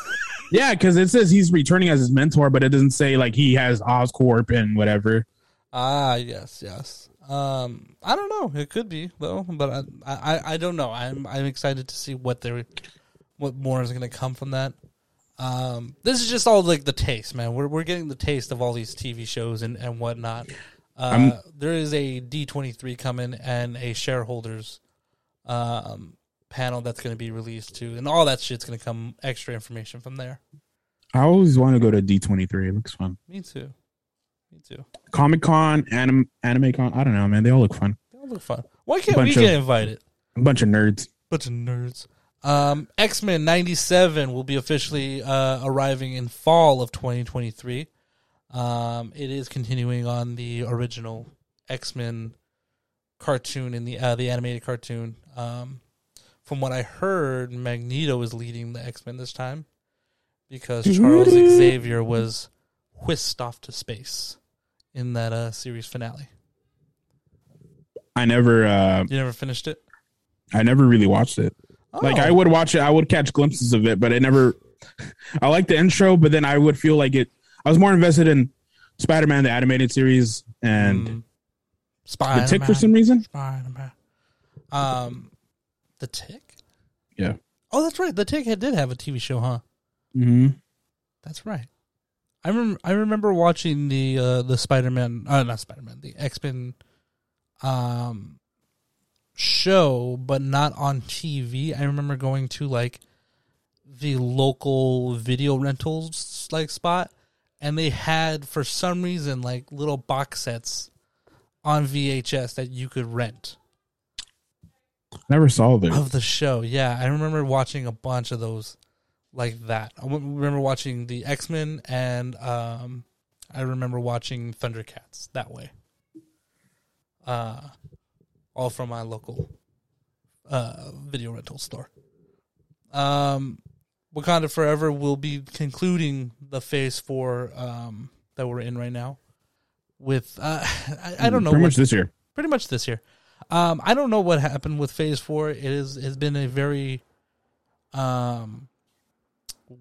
Yeah, because it says he's returning as his mentor, but it doesn't say like he has Oscorp and whatever. Ah, yes, yes. Um, I don't know. It could be though, but I, I, I don't know. I'm, I'm excited to see what there, what more is going to come from that. Um, this is just all like the taste, man. We're we're getting the taste of all these TV shows and and whatnot. Uh, there is a D twenty three coming and a shareholders, um, panel that's going to be released too, and all that shit's going to come extra information from there. I always want to go to D twenty three. It looks fun. Me too. Me too. Comic Con, anim, Anime Con. I don't know, man. They all look fun. They all look fun. Why can't we Bunch get invited? A bunch of nerds. bunch of nerds. Um, X Men '97 will be officially uh, arriving in fall of 2023. Um, it is continuing on the original X Men cartoon in the uh, the animated cartoon. Um, from what I heard, Magneto is leading the X Men this time because Charles Xavier was whisked off to space in that uh, series finale. I never, uh, You never finished it. I never really watched it. Like Oh. I would watch it, I would catch glimpses of it, but it never. I like the intro, but then I would feel like it. I was more invested in Spider Man the animated series and Mm. the Spider-Man. The Tick for some reason. Spider Man. Um, the Tick. Yeah. Oh, that's right. The Tick did have a TV show, huh? Mm-hmm. That's right. I rem- I remember watching the uh, the Spider Man, uh, not Spider Man, the X Men, um, show, but not on TV. I remember going to like the local video rentals like spot, and they had for some reason like little box sets on VHS that you could rent Never saw this. of the show. Yeah, I remember watching a bunch of those like that. I remember watching the X Men and um, I remember watching Thundercats that way. Uh, all from my local uh, video rental store. Um, Wakanda Forever will be concluding the Phase Four um, that we're in right now. With uh, I, I don't know Pretty what- much this year. pretty much this year. Um, I don't know what happened with Phase Four. It is has been a very um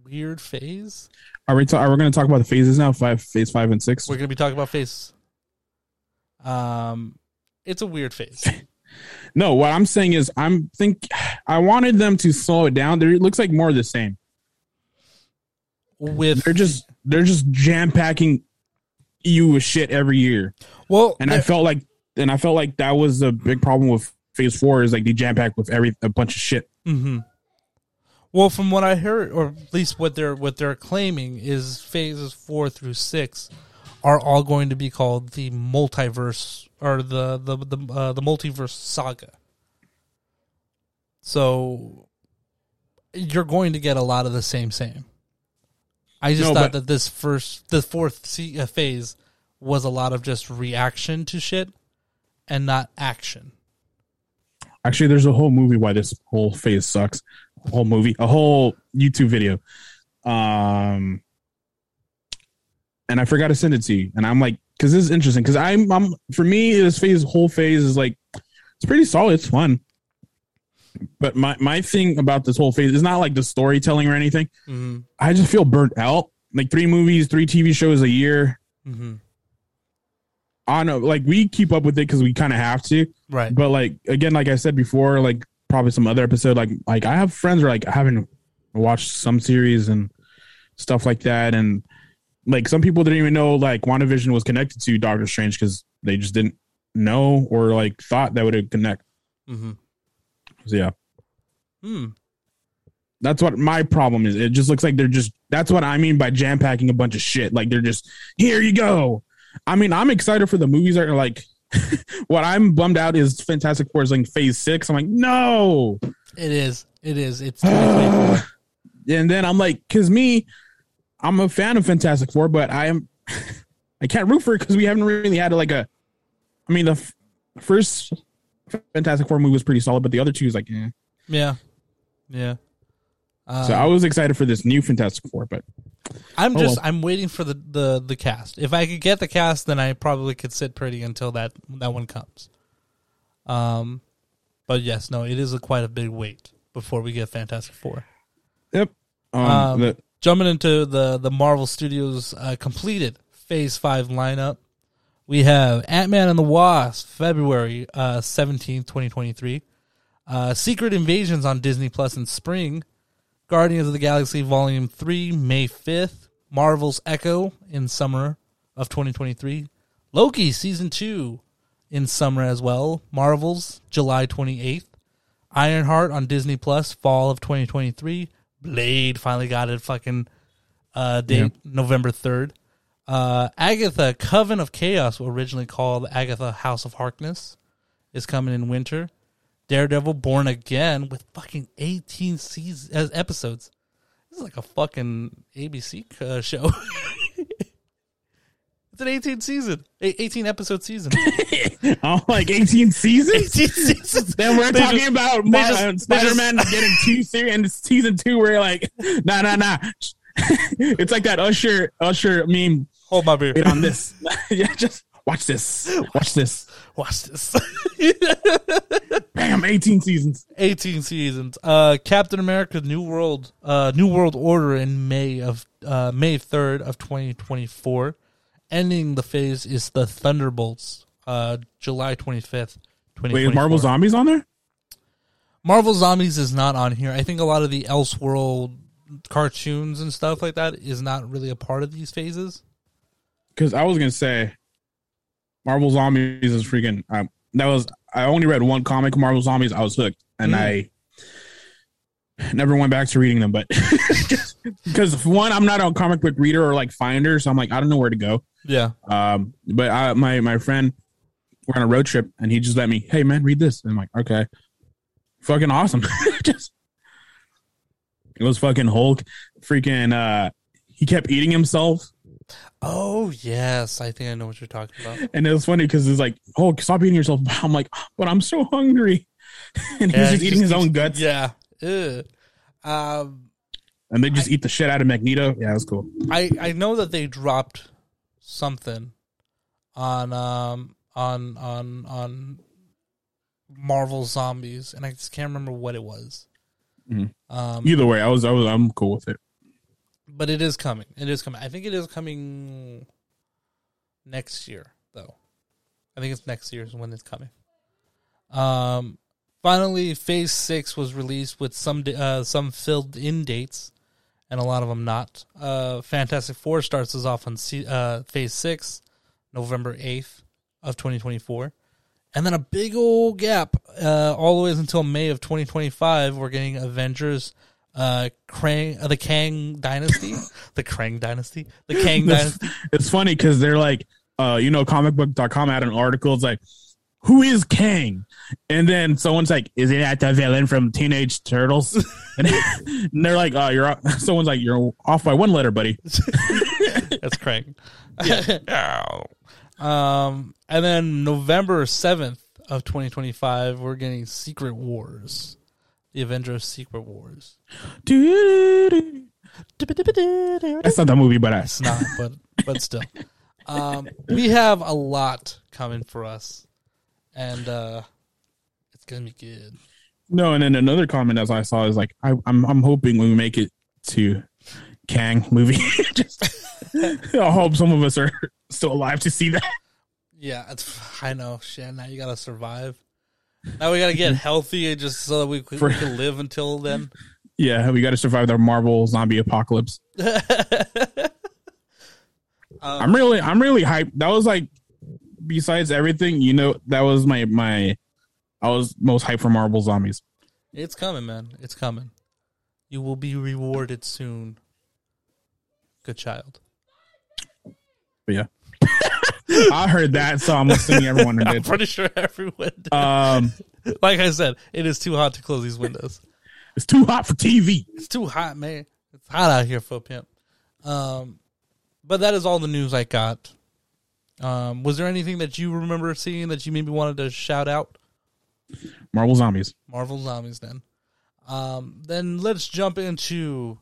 weird phase. Are we? Ta- are we going to talk about the phases now? Five, phase five and 6 We're gonna be talking about Phase. Um, it's a weird phase. [laughs] No, what I'm saying is, I'm think I wanted them to slow it down. There, it looks like more of the same. With They're just they're just jam packing you with shit every year, well, and I felt like and I felt like that was a big problem with Phase Four is like they jam pack with every a bunch of shit. Mm-hmm. Well, from what I heard, or at least what they're what they're claiming is phases four through six are all going to be called the multiverse or the the the uh, the multiverse saga. So you're going to get a lot of the same same. I just No, thought that this first the fourth uh, phase was a lot of just reaction to shit and not action. Actually, there's a whole movie why this whole phase sucks. A whole movie, a whole YouTube video. Um, and I forgot to send it to you. And I'm like, because this is interesting. Because I'm, I'm for me, this phase, whole phase is like, it's pretty solid. It's fun. But my my thing about this whole phase is not like the storytelling or anything. Mm-hmm. I just feel burnt out. Like three movies, three TV shows a year. Mm-hmm. On a, like we keep up with it because we kind of have to. Right. But like again, like I said before, like probably some other episode, like like I have friends who are like I haven't watched some series and stuff like that, and like some people didn't even know like WandaVision was connected to Doctor Strange because they just didn't know or like thought that would connect. Mm-hmm. So yeah, Hmm. that's what my problem is. It just looks like they're just that's what I mean by jam packing a bunch of shit. Like they're just here you go. I mean, I'm excited for the movies that are like. [laughs] what I'm bummed out is Fantastic Four is like phase six. I'm like, no. It is. It is. It's [sighs] and then I'm like, cause me, I'm a fan of Fantastic Four, but I am, [laughs] I can't root for it because we haven't really had like a, I mean, the f- first Fantastic Four movie was pretty solid, but the other two is like, eh. Yeah, yeah. Um, So I was excited for this new Fantastic Four, but I'm Oh, just well. I'm waiting for the, the the cast. If I could get the cast, then I probably could sit pretty until that that one comes. Um, but yes, no, it is a quite a big wait before we get Fantastic Four. yep. Um, Um, the, Jumping into the the Marvel Studios uh, completed Phase Five lineup, we have Ant Man and the Wasp, February uh, seventeenth, twenty twenty three. Uh, Secret Invasions on Disney Plus in spring. Guardians of the Galaxy Volume 3, May 5th. Marvel's Echo in summer of 2023. Loki Season 2 in summer as well. Marvel's July 28th. Ironheart on Disney Plus, fall of 2023. Blade finally got it fucking uh, date, November 3rd. Uh, Agatha, Coven of Chaos, originally called Agatha House of Harkness, is coming in winter. Daredevil Born Again with fucking 18 seasons, uh, episodes. This is like a fucking ABC uh, show. [laughs] it's an 18 season, a- 18 episode season. [laughs] oh, like 18 seasons? [laughs] 18 seasons. Then we're They talking just- about they Mar- just- uh, Spider-Man [laughs] getting two series and season two. We're like, nah, nah, nah. it's like that Usher Usher meme. Hold my beer. Wait on this. yeah, just watch this. Watch this. Watch this. Bam, 18 seasons. 18 seasons. Uh, Captain America: New World, uh, New World Order in May of uh, May 3rd of 2024. Ending the phase is the Thunderbolts, uh, July 25th. Wait, is Marvel Zombies on there? Marvel Zombies is not on here. I think a lot of the Elseworld cartoons and stuff like that is not really a part of these phases. Because I was gonna say, Marvel Zombies is freaking. Um, that was I only read one comic, Marvel Zombies. I was hooked, and Mm. I never went back to reading them. But [laughs] because one, I'm not a comic book reader or like finder, so I'm like I don't know where to go. Yeah. Um, but I, my my friend, we're on a road trip, and he just let me, hey man, read this. And I'm like, okay, fucking awesome. [laughs] just it was fucking Hulk, freaking. uh He kept eating himself, Oh yes, I think I know what you're talking about. and it was funny because it's like, Hulk, stop eating yourself. [laughs] I'm like, but I'm so hungry, [laughs] and he's Yeah, just he eating his own guts, Yeah. Ugh. Um, and they just eat the shit out of Magneto. Yeah, was cool. I I know that they dropped something on um on on on Marvel Zombies, and I just can't remember what it was. Mhm. Um, Either way, I was I was I'm cool with it. but it is coming. It is coming. I think it is coming next year, though. I think it's next year is when it's coming. Um, finally, Phase Six was released with some uh, some filled in dates, and a lot of them not. Uh, Fantastic Four starts us off on C- uh, Phase Six, November eighth of twenty twenty four. And then a big old gap, uh, all the way until May of 2025. We're getting Avengers, uh, Krang, uh, the Kang Dynasty, [laughs] the Krang Dynasty, the Kang Dynasty. It's funny because they're like, uh, you know, comicbook.com had an article. It's like, who is Kang? And then someone's like, is it that the villain from Teenage Turtles? [laughs] and, and [laughs] they're like, oh, you're off. [laughs] someone's like, you're off by one letter, buddy. That's Krang. um, and then November 7th of 2025, we're getting Secret Wars, the Avengers Secret Wars. That's not the movie, but I, It's not, but but still, um, we have a lot coming for us, and uh, it's gonna be good. no. And then another comment as I saw is like, I, I'm I'm hoping when we make it to Kang movie, [laughs] just [laughs] I hope some of us are still alive to see that. Yeah, it's, I know. Shit, now you gotta survive. Now we gotta get [laughs] healthy, just so that we, we For- can live until then. Yeah, we got to survive the Marvel zombie apocalypse. I'm really, I'm really hyped. That was like, besides everything, you know, that was my my. I was most hyped for Marvel zombies. It's coming, man. It's coming. You will be rewarded soon. Good child. But yeah, [laughs] I heard that, so I'm assuming everyone [laughs] I'm pretty sure everyone did. Um, [laughs] like I said, it is too hot to close these windows. it's too hot for TV. It's too hot, man. It's hot out here for a pimp. Um, but that is all the news I got. Um, was there anything that you remember seeing that you maybe wanted to shout out? Marvel Zombies. Marvel Zombies. Then, um, then let's jump into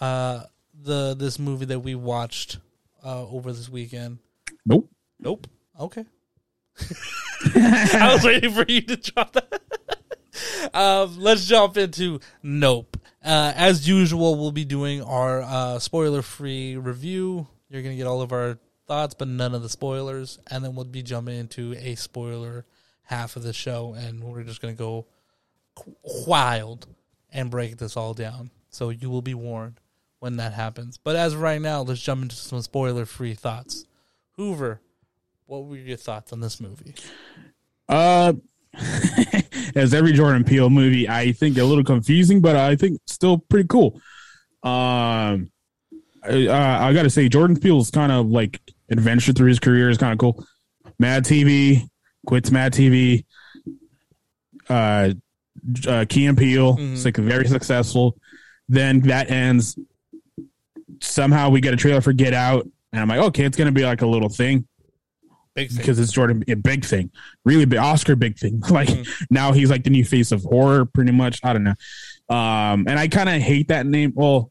uh the this movie that we watched uh over this weekend. Nope. Nope. Okay. [laughs] [laughs] I was waiting for you to drop that. [laughs] um, let's jump into Nope. Uh, as usual, we'll be doing our uh, spoiler-free review. You're gonna get all of our thoughts, but none of the spoilers, and then we'll be jumping into a spoiler half of the show, and we're just gonna go wild and break this all down. So you will be warned when that happens. But as of right now, let's jump into some spoiler-free thoughts. Hoover, what were your thoughts on this movie? Uh, [laughs] as every Jordan Peele movie, I think a little confusing, but I think still pretty cool. Um, I, uh, I got to say, Jordan Peele's kind of like adventure through his career is kind of cool. Mad TV quits Mad TV. Uh, uh Key and Peele, Mhm. it's like very successful. Then that ends. Somehow we get a trailer for Get Out, and I'm like, okay, it's gonna be like a little thing Big thing. because it's Jordan a big thing, really big Oscar big thing. [laughs] Like Mhm. now he's like the new face of horror, pretty much. I don't know. Um, and I kind of hate that name. Well,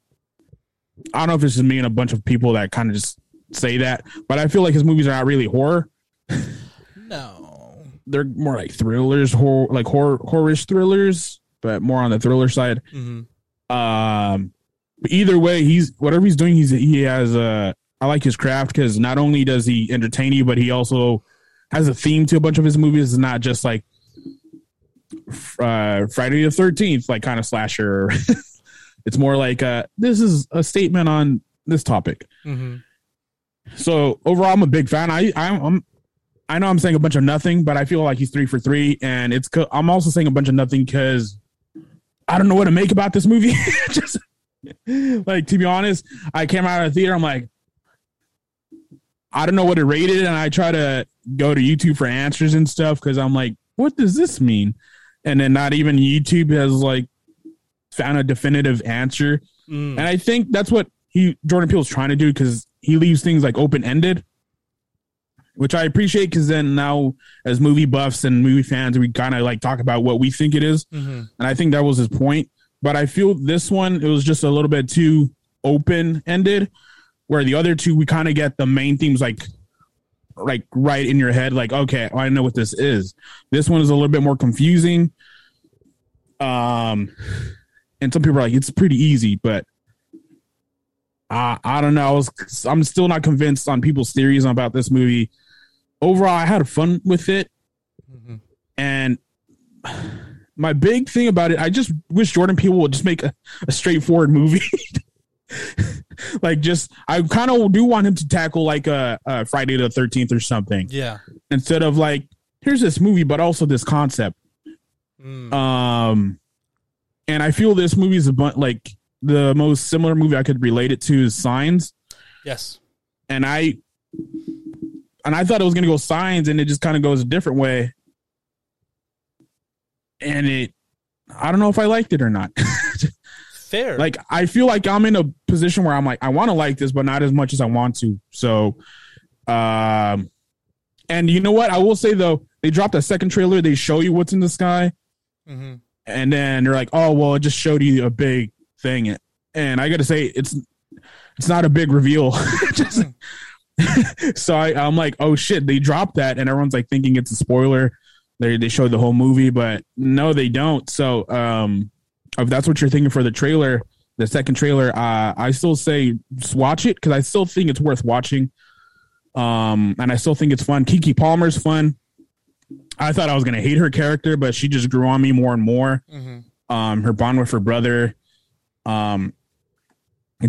I don't know if it's just me and a bunch of people that kind of just say that, but I feel like his movies are not really horror. no. They're more like thrillers, horror, like horror, horrorish thrillers, but more on the thriller side. hmm Um, but either way, he's whatever he's doing. He's he has a. I like his craft because not only does he entertain you, but he also has a theme to a bunch of his movies. It's not just like uh, Friday the Thirteenth, like kind of slasher. [laughs] it's more like uh, this is a statement on this topic. hmm So overall, I'm a big fan. I I'm, I'm I know I'm saying a bunch of nothing, but I feel like he's three for three, and it's. co- I'm also saying a bunch of nothing because I don't know what to make about this movie. [laughs] Just like to be honest, I came out of the theater. I'm like, I don't know what it rated, and I try to go to YouTube for answers and stuff because I'm like, what does this mean? And then not even YouTube has like found a definitive answer. Mm. And I think that's what he Jordan Peele's trying to do because he leaves things like open ended, which I appreciate because then now as movie buffs and movie fans, we kind of like talk about what we think it is, hmm and I think that was his point. But I feel this one it was just a little bit too open ended, where the other two we kind of get the main themes like like right in your head, like okay, I know what this is. This one is a little bit more confusing. Um, and some people are like, it's pretty easy, but I I don't know. I was I'm still not convinced on people's theories about this movie. Overall, I had fun with it, hmm and my big thing about it, I just wish Jordan Peele would just make a, a straightforward movie. [laughs] like just I kind of do want him to tackle like a, a Friday the 13th or something Yeah. instead of like here's this movie but also this concept. Mm. Um and I feel this movie is a bunch like the most similar movie I could relate it to is Signs yes. and I and I thought it was gonna go signs, and it just kind of goes a different way. And it, I don't know if I liked it or not. [laughs] Fair. like I feel like I'm in a position where I'm like I want to like this, but not as much as I want to. So, um, and you know what? I will say though, they dropped a second trailer. They show you what's in the sky, hmm and then they're like, "Oh, well, it just showed you a big thing." And I got to say, it's it's not a big reveal. [laughs] Just- [laughs] so I, I'm like, "Oh shit!" They dropped that, and everyone's like thinking it's a spoiler. They they showed the whole movie, but no, they don't. So um, if that's what you're thinking for the trailer, the second trailer, uh, I still say just watch it because I still think it's worth watching. Um, and I still think it's fun. Keke Palmer's fun. I thought I was gonna hate her character, but she just grew on me more and more. hmm Um, her bond with her brother, um,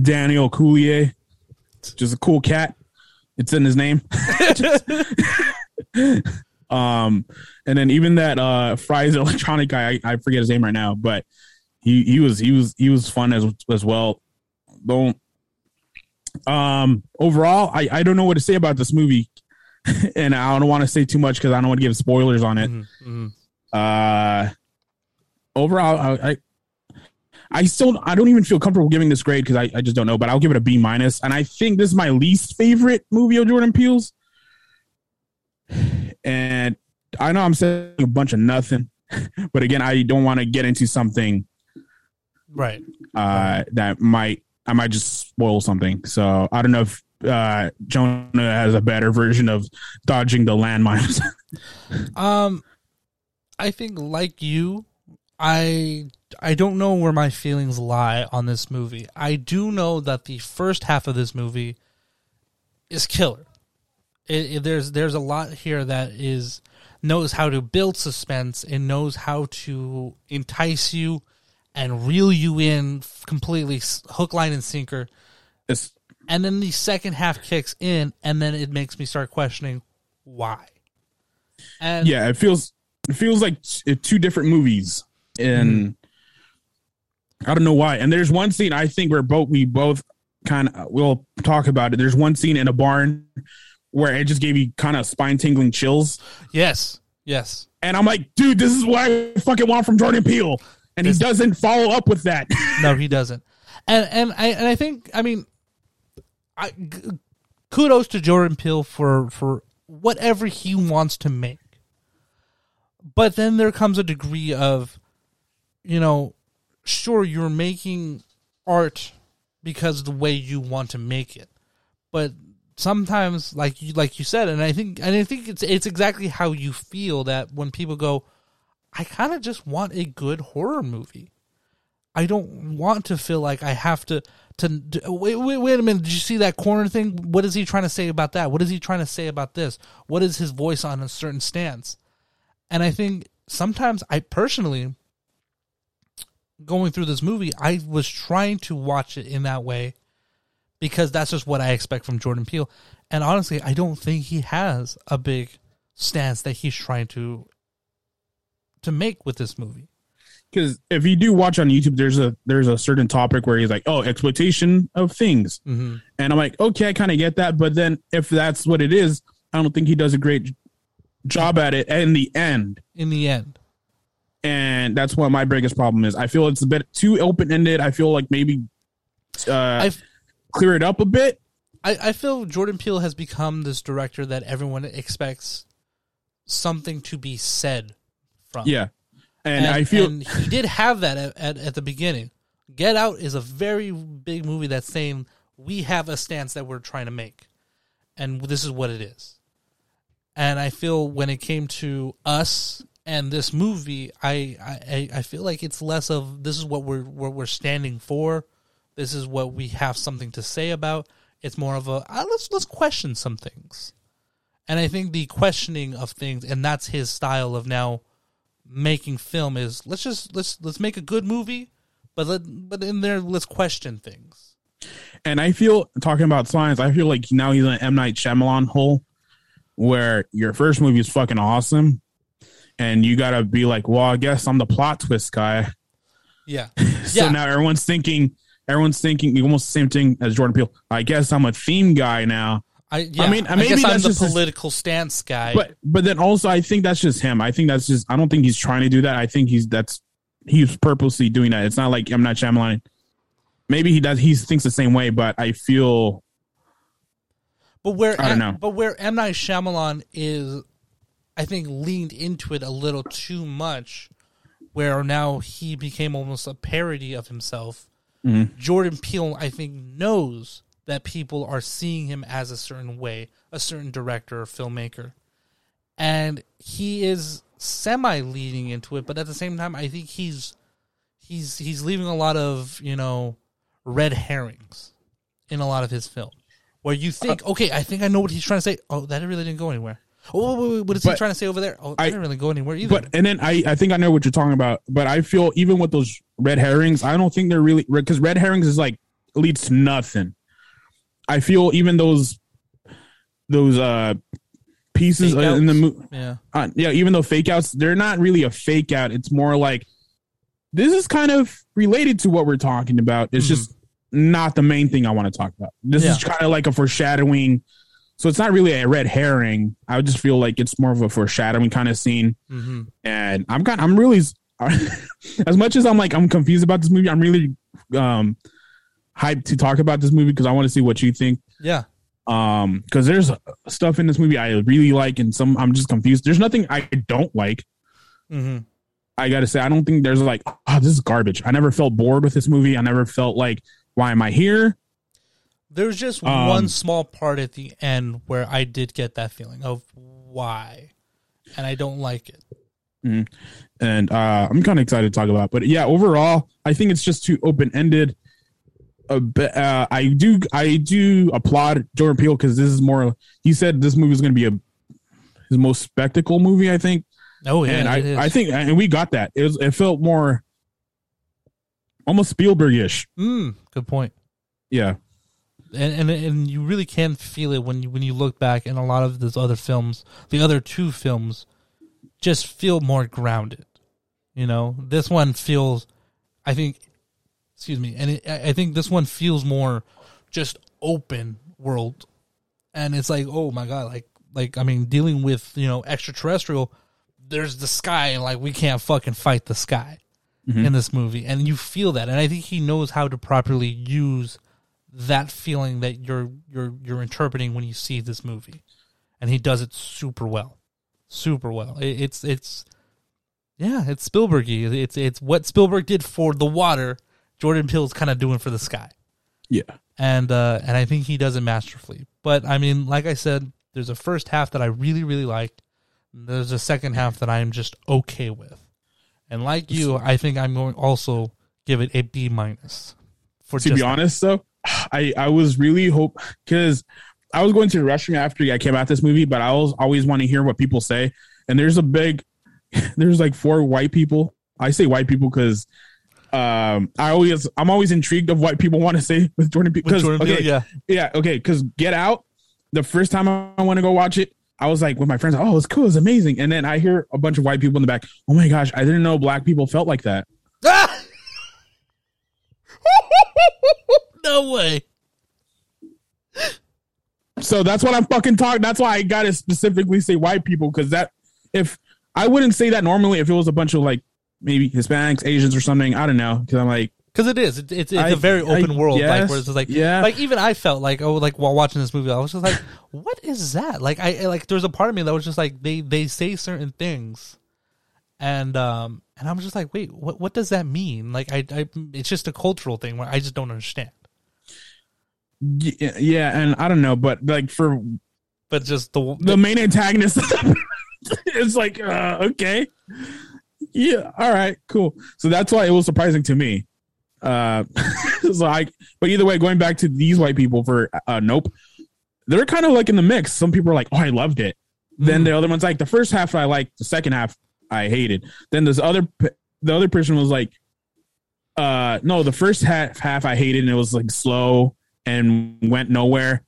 Daniel Kaluuya, just a cool cat. It's in his name. [laughs] um, and then even that uh Fry's [laughs] electronic guy, I, I forget his name right now, but he he was he was he was fun as as well. Don't um overall, I I don't know what to say about this movie, [laughs] and I don't want to say too much because I don't want to give spoilers on it. hmm Uh, overall, I, I I still I don't even feel comfortable giving this grade because I, I just don't know, but I'll give it a B minus. And I think this is my least favorite movie of Jordan Peele's. And I know I'm saying a bunch of nothing, [laughs] but again, I don't want to get into something Right. uh, that might I might just spoil something. So I don't know if uh, Jonah has a better version of dodging the landmines. [laughs] Um, I think like you, I I don't know where my feelings lie on this movie. I do know that the first half of this movie is killer. It, it- there's there's a lot here that is knows how to build suspense and knows how to entice you and reel you in completely hook line and sinker It's- and then the second half kicks in and then it makes me start questioning why and yeah, it feels it feels like two different movies, and mm-hmm. I don't know why. And there's one scene I think where both we both kind of we'll talk about it. There's one scene in a barn where it just gave me kind of spine tingling chills, yes. Yes. And I'm like, dude, this is what I fucking want from Jordan Peele, and This- he doesn't follow up with that. [laughs] no he doesn't. And and i and i think i mean i g- kudos to jordan peele for for whatever he wants to make. But then there comes a degree of you know sure you're making art because the way you want to make it. But sometimes like you like you said and i think and i think it's it's exactly how you feel that when people go i kind of just want a good horror movie. I don't want to feel like i have to to, wait, wait wait a minute. Did you see that corner thing? What is he trying to say about that? What is he trying to say about this? What is his voice on a certain stance? And i think sometimes i personally going through this movie i was trying to watch it in that way because that's just what I expect from Jordan Peele. And honestly, I don't think he has a big stance that he's trying to to make with this movie. Because if you do watch on YouTube, there's a there's a certain topic where he's like, oh, exploitation of things, Mm-hmm. and I'm like, okay, I kind of get that, but then if that's what it is, I don't think he does a great job at it in the end. In the end, and that's what my biggest problem is. I feel it's a bit too open ended. I feel like maybe uh, I clear it up a bit. I I feel Jordan Peele has become this director that everyone expects something to be said from. Yeah, and, I feel and he did have that at, at, at the beginning. Get Out is a very big movie that's saying we have a stance that we're trying to make, and this is what it is. And I feel when it came to us and this movie, I I, I feel like it's less of this is what we're what we're standing for. This is what we have something to say about. It's more of a ah, let's let's question some things, and I think the questioning of things, and that's his style of now making film is let's just let's let's make a good movie, but let but in there let's question things. and I feel talking about science. I feel like now he's an M Night Shyamalan hole, where your first movie is fucking awesome, and you gotta be like, well, I guess I'm the plot twist guy. Yeah, [laughs] So Yeah. now everyone's thinking, everyone's thinking almost the same thing as Jordan Peele. I guess I'm a theme guy now. I yeah. I mean, maybe I I'm that's the just his- political stance guy. but but then also I think that's just him. I think that's just I don't think he's trying to do that. I think he's that's he's purposely doing that. It's not like I'm not Shyamalan. Maybe he does. He thinks the same way, but I feel But where I don't know. But where M Night Shyamalan is, I think leaned into it a little too much, where now he became almost a parody of himself. Mm-hmm. Jordan Peele, I think, knows that people are seeing him as a certain way, a certain director or filmmaker, and he is semi leading into it. But at the same time, I think he's he's he's leaving a lot of you know red herrings in a lot of his film, where you think, okay, I think I know what he's trying to say. Oh, that really didn't go anywhere. Oh, what is he trying to say over there? Oh, that I- didn't really go anywhere either. but and then I I think I know what you're talking about. But I feel even with those red herrings, I don't think they're really because red herrings is like leads to nothing. I feel even those those uh pieces in the movie. yeah, uh, yeah, even though fake outs, they're not really a fake out. It's more like this is kind of related to what we're talking about. It's just not the main thing I want to talk about. This is kind of like a foreshadowing. So it's not really a red herring. I would just feel like it's more of a foreshadowing kind of scene. hmm And I'm kind, I'm really, [laughs] as much as I'm like I'm confused about this movie, I'm really um hyped to talk about this movie because I want to see what you think yeah, um because there's stuff in this movie i really like and some i'm just confused there's nothing i don't like hmm I gotta say, I don't think there's like, oh, this is garbage. I never felt bored with this movie. I never felt like, why am I here? There's just Um, one small part at the end where I did get that feeling of why, and I don't like it. and uh, I'm kind of excited to talk about. But yeah, overall, I think it's just too open ended. A bit, uh, I do I do applaud Jordan Peele because this is more. He said this movie is going to be a his most spectacle movie. I think, Oh yeah, and it. I I think and we got that. It was it felt more almost Spielberg ish. Mm, good point. Yeah, and, and and you really can feel it when you when you look back and a lot of those other films the other two films just feel more grounded you know? This one feels i think excuse me and it, i I think this one feels more just open world. And it's like oh my god like like i mean dealing with you know extraterrestrial there's the sky and like we can't fucking fight the sky mm-hmm. in this movie. And you feel that. And i think he knows how to properly use that feeling that you're you're you're interpreting when you see this movie, and he does it super well, super well. It, it's it's yeah, it's Spielbergy. It's it's what Spielberg did for the water. Jordan Peele's kind of doing for the sky, yeah. and uh, and I think he does it masterfully. But I mean, like I said, there's a first half that I really really liked. There's a second half that I am just okay with, and like you, I think I'm going also give it a B minus. For To be honest, though, [sighs] I I was really hope because I was going to the restroom after I came out this movie, but I was always want to hear what people say. And there's a big, [laughs] there's like four white people. I say white people because um I always I'm always intrigued of what people want to say with Jordan Peele. with 'cause, Jordan Peele, okay, yeah. yeah, okay, because Get Out, the first time I want to go watch it, I was like with my friends, oh, it's cool, it's amazing. And then I hear a bunch of white people in the back, oh my gosh, I didn't know black people felt like that. [laughs] [laughs] no way. So that's what I'm fucking talking. That's why I gotta specifically say white people because that if I wouldn't say that normally if it was a bunch of like maybe Hispanics, Asians, or something. I don't know because I'm like Because it is. It's, it's, it's I- a very open I world. Like where it's just like, yeah. like even I felt like, oh, like while watching this movie, I was just like, [laughs] what is that? Like I like there's a part of me that was just like they they say certain things, and um and I'm just like, wait, what what does that mean? Like I I it's just a cultural thing where I just don't understand. Yeah, and I don't know, but like for But just the, the main antagonist, [laughs] it's like uh, okay, yeah, all right, cool. So that's why it was surprising to me. Uh, [laughs] so I, but either way, going back to these white people for uh, Nope, they're kind of like in the mix. Some people are like, "Oh, I loved it." Then the other one's like, "The first half I liked, the second half I hated." Then this other, the other person was like, "Uh, no, the first half half I hated, and it was like slow and went nowhere."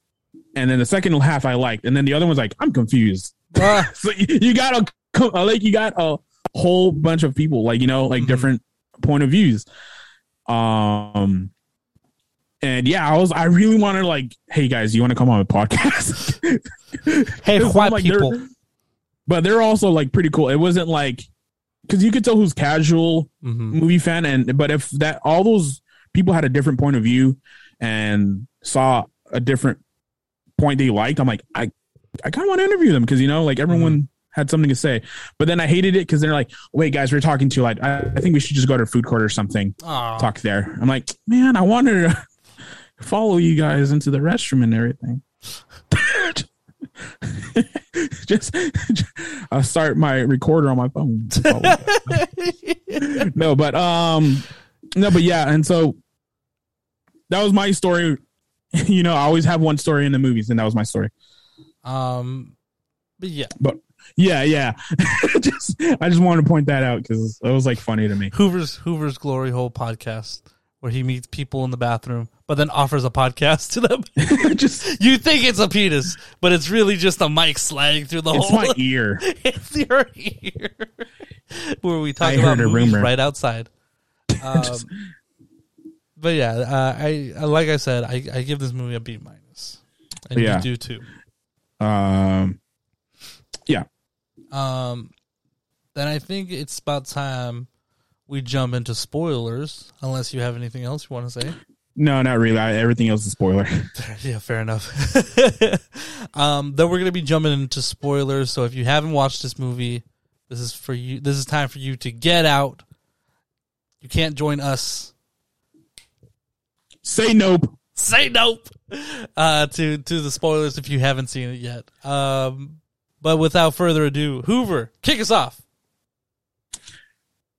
And then the second half I liked, and then the other one's like, "I'm confused." Ah, [laughs] so you you got a like you got a whole bunch of people like you know like Mhm. different point of views um and yeah i was i really wanted like hey guys you want to come on a podcast [laughs] hey, white like, they're- people. but they're also like pretty cool it wasn't like because you could tell who's casual hmm movie fan and but if that all those people had a different point of view and saw a different point they liked i'm like i i kind of want to interview them because you know like everyone had something to say. But then i hated it because they're like wait guys we're talking to like I, I think we should just go to a food court or something. Aw. talk there. I'm like man i wanted to [laughs] follow you guys into the restroom and everything. [laughs] Just i'll start my recorder on my phone. To follow you guys no, but um, no, but yeah, and so that was my story. [laughs] you know, I always have one story in the movies, and that was my story. um, but yeah, but Yeah, yeah. [laughs] just I just wanted to point that out because it was like funny to me. Hoover's Hoover's Glory Hole podcast where he meets people in the bathroom, but then offers a podcast to them. [laughs] just you think it's a penis, but it's really just a mic sliding through the it's hole. It's my ear. it's your ear. Where we talk I about movies rumor. right outside. Um, but yeah, uh, I I- like I said, I, I give this movie a B minus, minus. and Yeah. you do too. Um, yeah. Um, then I think it's about time we jump into spoilers. Unless you have anything else you want to say. no, not really. I, everything else is spoiler. [laughs] [laughs] yeah, fair enough. [laughs] um, then we're gonna be jumping into spoilers. So if you haven't watched this movie, This is for you. This is time for you to get out. You can't join us. Say nope. Say nope uh, to to the spoilers if you haven't seen it yet. Um, but without further ado, Hoover, kick us off.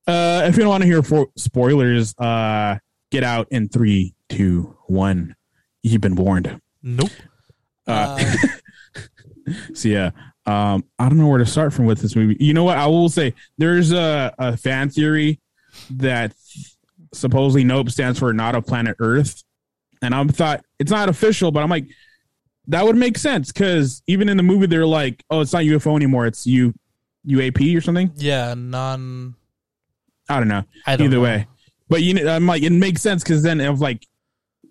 Uh, if you don't want to hear for spoilers, uh, get out in three, two, one. You've been warned. Nope. Uh, [laughs] so yeah, um, I don't know where to start from with this movie. You know what? I will say there's a, a fan theory that supposedly Nope stands for not of planet Earth, and I'm thought it's not official, but I'm like, that would make sense because even in the movie they're like, oh, it's not UFO anymore, it's U UAP or something. Yeah, non. I don't know. I don't Either know. way, but you know, I'm like, it makes sense because then if like.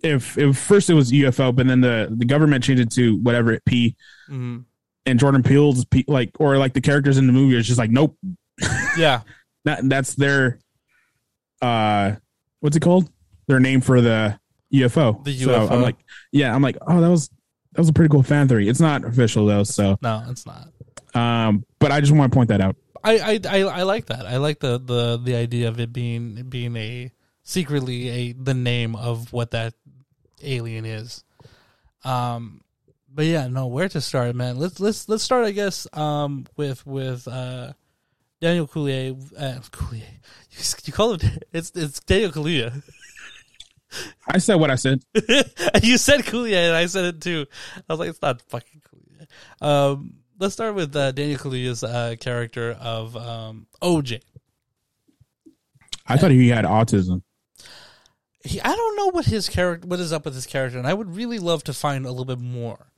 If, if first it was UFO, but then the, the government changed it to whatever it P, Mhm. and Jordan Peele's P, like or like the characters in the movie are just like nope, Yeah, [laughs] that that's their uh what's it called their name for the ufo The So UFO. i'm like yeah i'm like oh that was that was a pretty cool fan theory it's not official though so no, it's not. um but i just want to point that out I, I, I, I like that. I like the, the, the idea of it being being a secretly a the name of what that alien is. Um, but yeah, no, where to start, man? Let's let's let's start, I guess, um, with with uh, Daniel Coulier. Uh, Coulier, you, call him [laughs] it's it's Daniel Kaluuya. i said what i said [laughs] you said Coulier, and I said it too. I was like, it's not fucking Coulier. Um, let's start with uh, Daniel Kaluuya's uh, character of um, OJ. i thought he had autism he, I don't know what his character, what is up with his character, and I would really love to find a little bit more.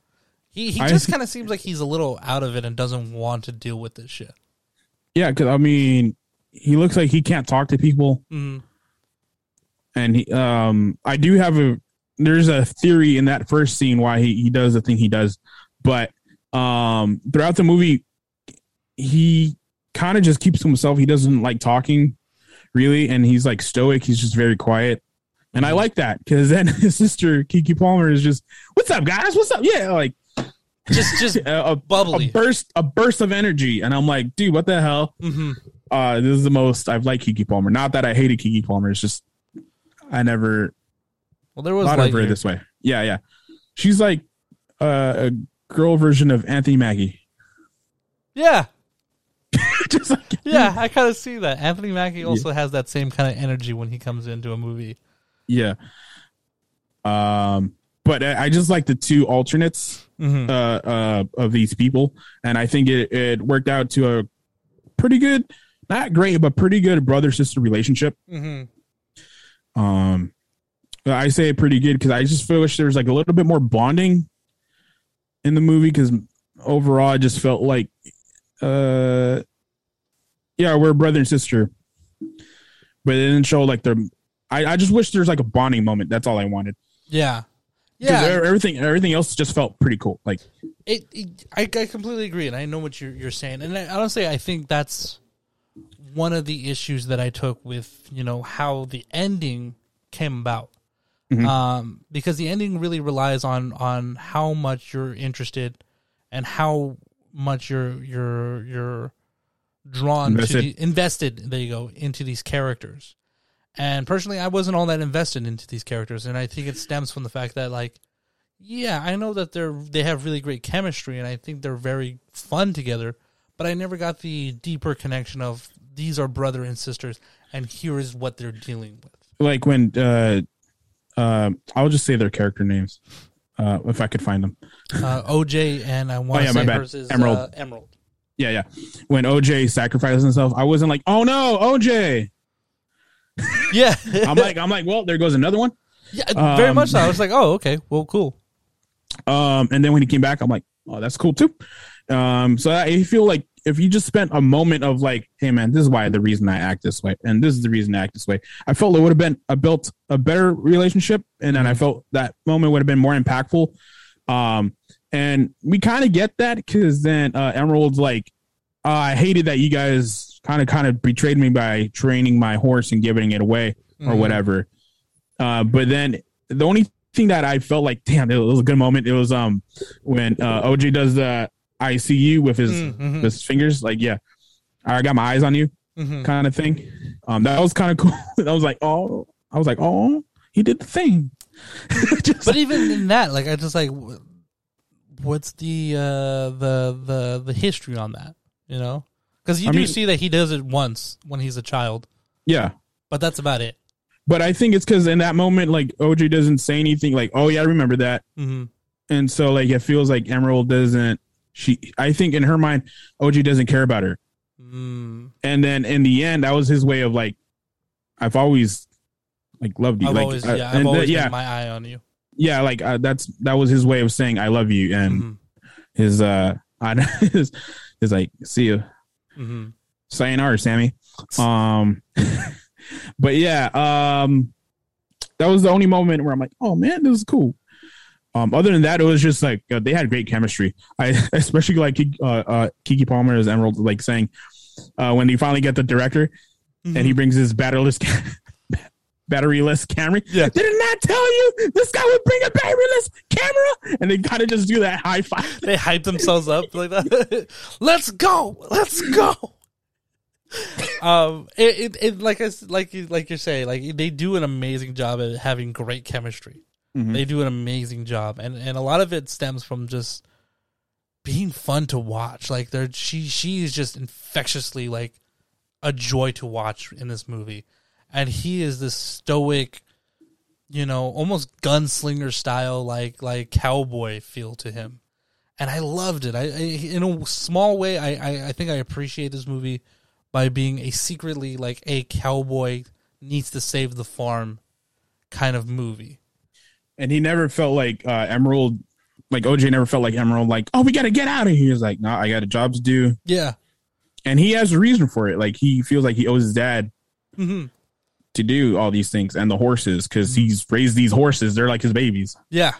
He he just kind of seems like he's a little out of it and doesn't want to deal with this shit. yeah because i mean he looks like he can't talk to people. Mhm. and he um i do have a there's a theory in that first scene why he, he does the thing he does. But um throughout the movie he kind of just keeps to himself. He doesn't like talking really. And he's like stoic. He's just very quiet. And i like that because then [laughs] his sister Keke Palmer is just what's up guys? What's up? Yeah like Just just [laughs] a, a, bubbly. a burst a burst of energy. And i'm like dude what the hell? Hmm uh this is the most i've liked Keke Palmer not that i hated Keke Palmer it's just i never Well, there was thought of her this way. Yeah, yeah. She's like uh, a girl version of Anthony Mackie. Yeah, [laughs] Just like yeah, I kind of see that. Anthony Mackie also has that same kind of energy when he comes into a movie. yeah. Um, but I just like the two alternates hmm uh, uh, of these people, and I think it it worked out to a pretty good, not great, but pretty good brother sister relationship. hmm Um, I say pretty good because I just feel wish there was like a little bit more bonding in the movie because overall I just felt like, uh, yeah, we're brother and sister, but it didn't show like the. I, I just wish there's like a bonding moment. That's all I wanted. Yeah, yeah. everything everything else just felt pretty cool. Like it, it I, I completely agree and i know what you're, you're saying and I, honestly i think that's one of the issues that i took with you know how the ending came about Mhm. um, because the ending really relies on on how much you're interested and how much you're you're you're drawn Invested. to the, invested there you go into these characters and personally i wasn't all that invested into these characters and i think it stems from the fact that like yeah, I know that they're they have really great chemistry and I think they're very fun together, but I never got the deeper connection of these are brother and sisters and here is what they're dealing with. like when uh, uh, I'll just say their character names, uh, if I could find them. Uh, OJ and I want Oh, yeah, my say bad. hers is Emerald. Uh, Emerald. Yeah, yeah. When OJ sacrifices himself, I wasn't like, oh no, OJ. Yeah, [laughs] I'm like, I'm like, well, there goes another one. yeah, very um, much so. I was like, oh, okay, well, cool. Um, and then when he came back, I'm like, oh, that's cool too. Um, so I feel like if you just spent a moment of like, hey man, this is why the reason I act this way, and this is the reason I act this way, I felt it would have been a built a better relationship, and then I felt that moment would have been more impactful. Um, and we kind of get that because then uh, Emerald's like, uh, I hated that you guys kind of kind of betrayed me by training my horse and giving it away or Mhm. whatever. Uh, but then the only thing that I felt like, damn, it was a good moment. It was um when uh, OJ does the ICU with his Mm, mhm. his fingers. Like, yeah, I got my eyes on you Mhm. kind of thing. Um, that was kind of cool. [laughs] I was like, oh, I was like, oh, he did the thing. [laughs] But even in that, like, I just like, what's the uh the the the history on that? You know, because you I do mean- see that he does it once when he's a child, yeah, but that's about it. but I think it's because in that moment, like OJ doesn't say anything. Like, oh yeah, I remember that. hmm and so like it feels like Emerald doesn't. She, I think in her mind, OJ doesn't care about her. Mm. And then in the end, that was his way of like, I've always like loved you. I've like, always, yeah, I've always yeah, my eye on you. yeah. Like uh, that's that was his way of saying I love you. And Mhm. his uh, [laughs] I, his, his like see you, hmm sayonara, Sammy. Um, [laughs] but yeah, um, that was the only moment where I'm like, oh man, this is cool. Um, other than that, it was just like uh, they had great chemistry. I [laughs] especially like uh, uh, Keke Palmer as Emerald, like saying uh, when they finally get the director and he brings his batteryless, ca- [laughs] batteryless camera. Yeah. Didn't I tell you this guy would bring a batteryless camera? And they kind of just do that high five. [laughs] they hype themselves up like that. Let's go, let's go. um, it, it, it like I, like you, like you're saying, like they do an amazing job at having great chemistry. Mhm. They do an amazing job, and and a lot of it stems from just being fun to watch. Like they're she she is just infectiously like a joy to watch in this movie, and he is this stoic, you know, almost gunslinger style like like cowboy feel to him, and I loved it. I, I in a small way, I, I I think I appreciate this movie by being a secretly like a cowboy needs to save the farm kind of movie. And he never felt like uh, Emerald, like OJ never felt like Emerald, like, oh, we got to get out of here. He's like, no, I got a job to do. Yeah. And he has a reason for it. Like, he feels like he owes his dad hmm to do all these things and the horses because he's raised these horses. They're like his babies. Yeah,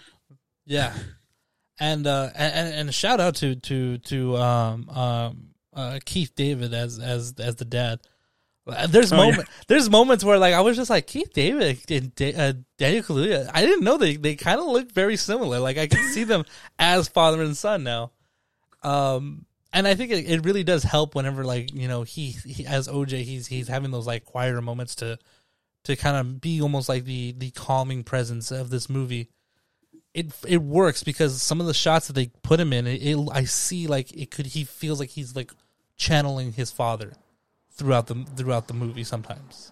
yeah, and uh, and and a shout out to to to um um uh, Keith David as as as the dad. There's Oh, yeah. moment there's moments where like I was just like Keith David and da- uh, Daniel Kaluuya. I didn't know they they kind of look very similar. Like I can see them [laughs] as father and son now. Um, and I think it, it really does help whenever like you know he, he as OJ he's he's having those like quieter moments to to kind of be almost like the the calming presence of this movie it it works because some of the shots that they put him in, it, it, I see like it could. He feels like he's like channeling his father throughout the throughout the movie sometimes.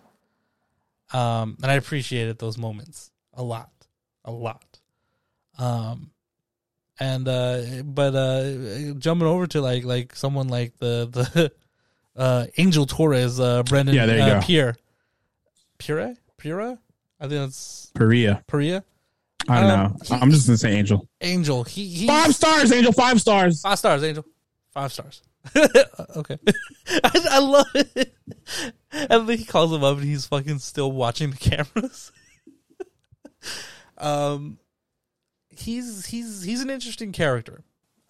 Um, and I appreciated those moments a lot, a lot. Um, and uh, but uh, jumping over to like like someone like the the [laughs] uh Angel Torres, uh, Brandon, Yeah, there you uh, go. Pierre, Pierre, Pierre. I think that's Perea. Perea. I don't Um, know. he- I'm just to say Angel. Angel. He he Five stars, Angel. Five stars. Five stars, Angel. Five stars. [laughs] okay. [laughs] I, I love it. [laughs] And then he calls him up and he's fucking still watching the cameras. um he's he's he's an interesting character.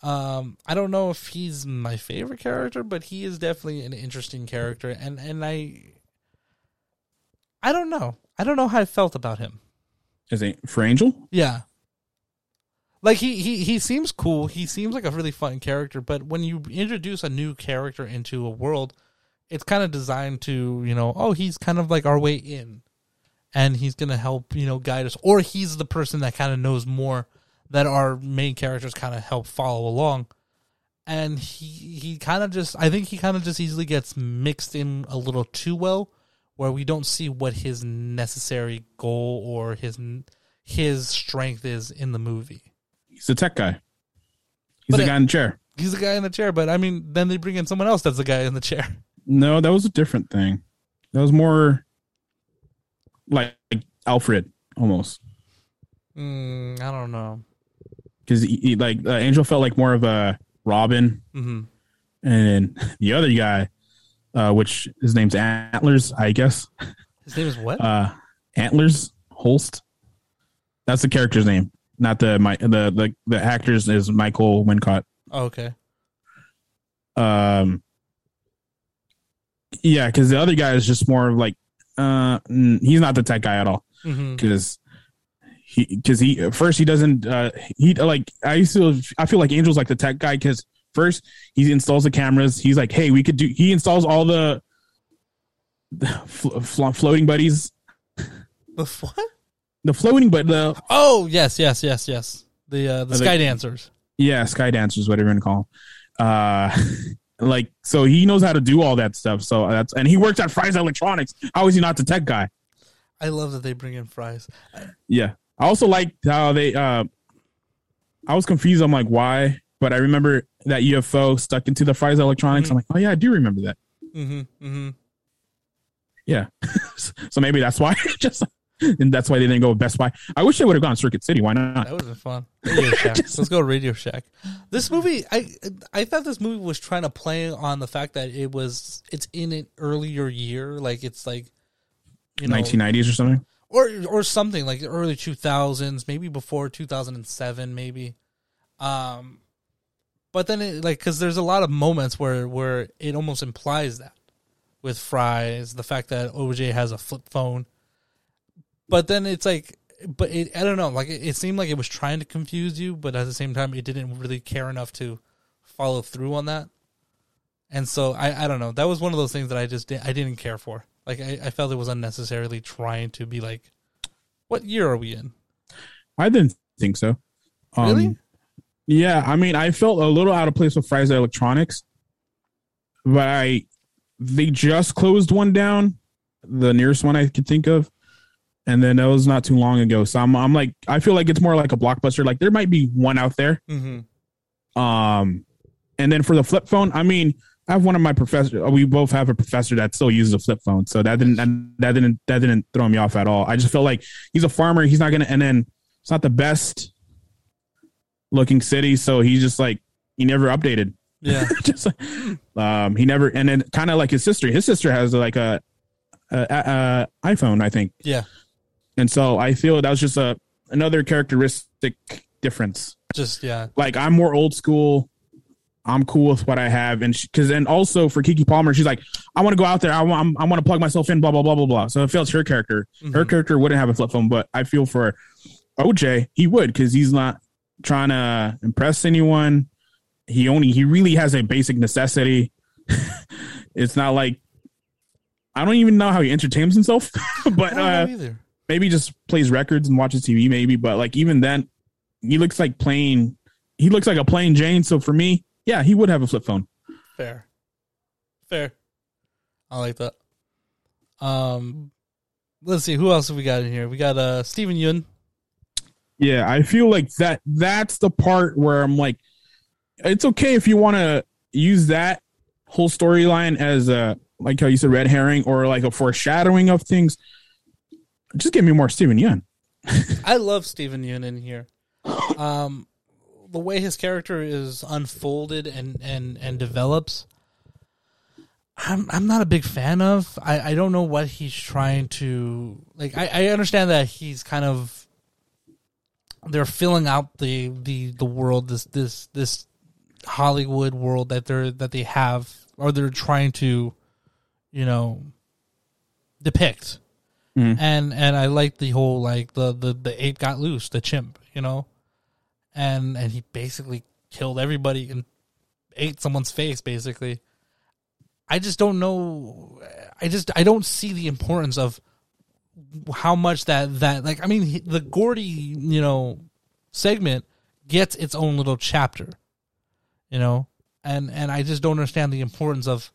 Um I don't know if he's my favorite character, but he is definitely an interesting character and and I I don't know. I don't know how I felt about him. Is it for Angel? Yeah. Like he, he he seems cool. He seems like a really fun character, but when you introduce a new character into a world, it's kind of designed to, you know, oh, he's kind of like our way in. And he's going to help, you know, guide us or he's the person that kind of knows more that our main characters kind of help follow along. And he he kind of just I think he kind of just easily gets mixed in a little too well where we don't see what his necessary goal or his his strength is in the movie. He's a tech guy. He's But the guy in the chair. He's the guy in the chair, but I mean, then they bring in someone else that's the guy in the chair. No, that was a different thing. That was more like Alfred almost. Mm, I don't know. Because he, he- like uh, Angel felt like more of a Robin, hmm and [laughs] the other guy, uh, which his name's Antlers, I guess. His name is what? Uh, Antlers Holst. That's the character's name, not the my the the the actor's is Michael Wincott. oh, okay. Um, yeah, because the other guy is just more of like, uh, he's not the tech guy at all. Because he, because he at first he doesn't, uh, he like I used to, I feel like Angel's like the tech guy because first he installs the cameras. He's like, hey, we could do. He installs all the, [laughs] the flo- flo- floating buddies, The what? The floating but the Oh yes, yes, yes, yes. The uh, the I sky think- dancers. yeah sky dancers, whatever you call them. Uh, [laughs] like so he knows how to do all that stuff. So that's and he works at Fry's Electronics. How is he not the tech guy? I love that they bring in Fry's. Yeah. I also liked how they uh I was confused. I'm like, why? But I remember that UFO stuck into the Fry's Electronics. I'm like, oh yeah, I do remember that. Mm-hmm. Mm-hmm. Yeah. [laughs] so maybe that's why. [laughs] Just [laughs] and that's why they didn't go with Best Buy. I wish they would have gone Circuit City. Why not? That would have been fun. Radio [laughs] Shack. Let's go Radio Shack. This movie, I I thought this movie was trying to play on the fact that it was it's in an earlier year, like it's like you know, 1990s or something. or or something like the early two thousands, maybe before two thousand and seven, maybe. Um, but then it like because there's a lot of moments where where it almost implies that with Fry's, the fact that OJ has a flip phone, but then it's like, but it I don't know, like it, it seemed like it was trying to confuse you, but at the same time, it didn't really care enough to follow through on that. And so I, I don't know. That was one of those things that I just I didn't care for. Like I, I felt it was unnecessarily trying to be like, what year are we in? I didn't think so. Um, Really? Yeah, I mean, I felt a little out of place with Fry's Electronics, but I they just closed one down, the nearest one I could think of, and then that was not too long ago. So I'm I'm like I feel like it's more like a blockbuster. Like there might be one out there. Mm-hmm. Um, and then for the flip phone, I mean, I have one of my professors. We both have a professor that still uses a flip phone, so that didn't that didn't that didn't throw me off at all. I just felt like he's a farmer. He's not gonna, and then it's not the best looking city, so he's just like he never updated. Yeah. [laughs] just um, he never, and then kind of like his sister. His sister has like a, a, a iPhone, I think, yeah. And so I feel that was just a another characteristic difference Just yeah. like I'm more old school. I'm cool with what I have, and because and also for Keke Palmer, she's like, I want to go out there. I want I want to plug myself in. Blah blah blah blah blah. So it feels her character. Her Mhm. character wouldn't have a flip phone, but I feel for OJ, he would because he's not trying to impress anyone. He only he really has a basic necessity. [laughs] it's not like I don't even know how he entertains himself, [laughs] but I don't uh. Maybe just plays records and watches TV, maybe. But like even then, he looks like plain. He looks like a plain Jane. So for me, yeah, he would have a flip phone. Fair. Fair. I like that. Um let's see, who else have we got in here? We got uh Steven Yeun. Yeah, I feel like that. That's the part where I'm like, it's okay if you want to use that whole storyline as a like how you said red herring or like a foreshadowing of things. Just give me more Steven Yeun. [laughs] I love Steven Yeun in here. Um the way his character is unfolded and and and develops I'm I'm not a big fan of. I, I don't know what he's trying to like I, I understand that he's kind of they're filling out the the the world this this this Hollywood world that they're that they have or they're trying to you know depict. Mhm. And and I like the whole like the, the the ape got loose, the chimp, you know? And and he basically killed everybody and ate someone's face basically. I just don't know. I just I don't see the importance of how much that that like. I mean, the Gordy you know segment gets its own little chapter, you know, and and I just don't understand the importance of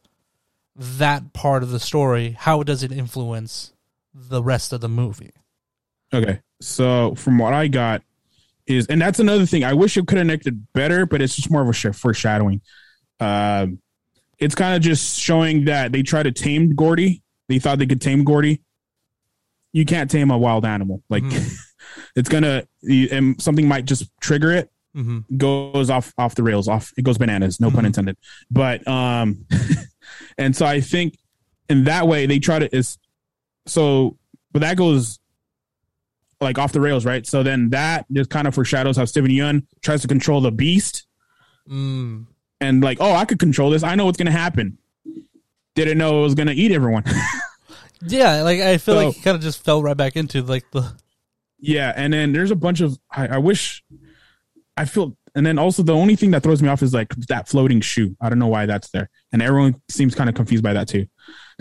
that part of the story. How does it influence the rest of the movie? Okay. So from what I got is, and that's another thing. I wish it could have connected better, but it's just more of a foreshadowing. Um, it's kind of just showing that they try to tame Gordy. They thought they could tame Gordy. You can't tame a wild animal. Like [laughs] it's gonna, and something might just trigger it. Mm-hmm. Goes off off the rails. Off it goes bananas. No pun Mhm. intended. But um, [laughs] and so I think in that way they try to is so, but that goes like off the rails, right? So then that just kind of foreshadows how Steven Yeun tries to control the beast Mm. and like, oh, I could control this. I know what's gonna happen. Didn't know it was gonna eat everyone. [laughs] Yeah, like I feel So- like he kind of just fell right back into like the yeah, and then there's a bunch of I, I wish I feel and then also the only thing that throws me off is like that floating shoe. I don't know why that's there, and everyone seems kind of confused by that too. [laughs]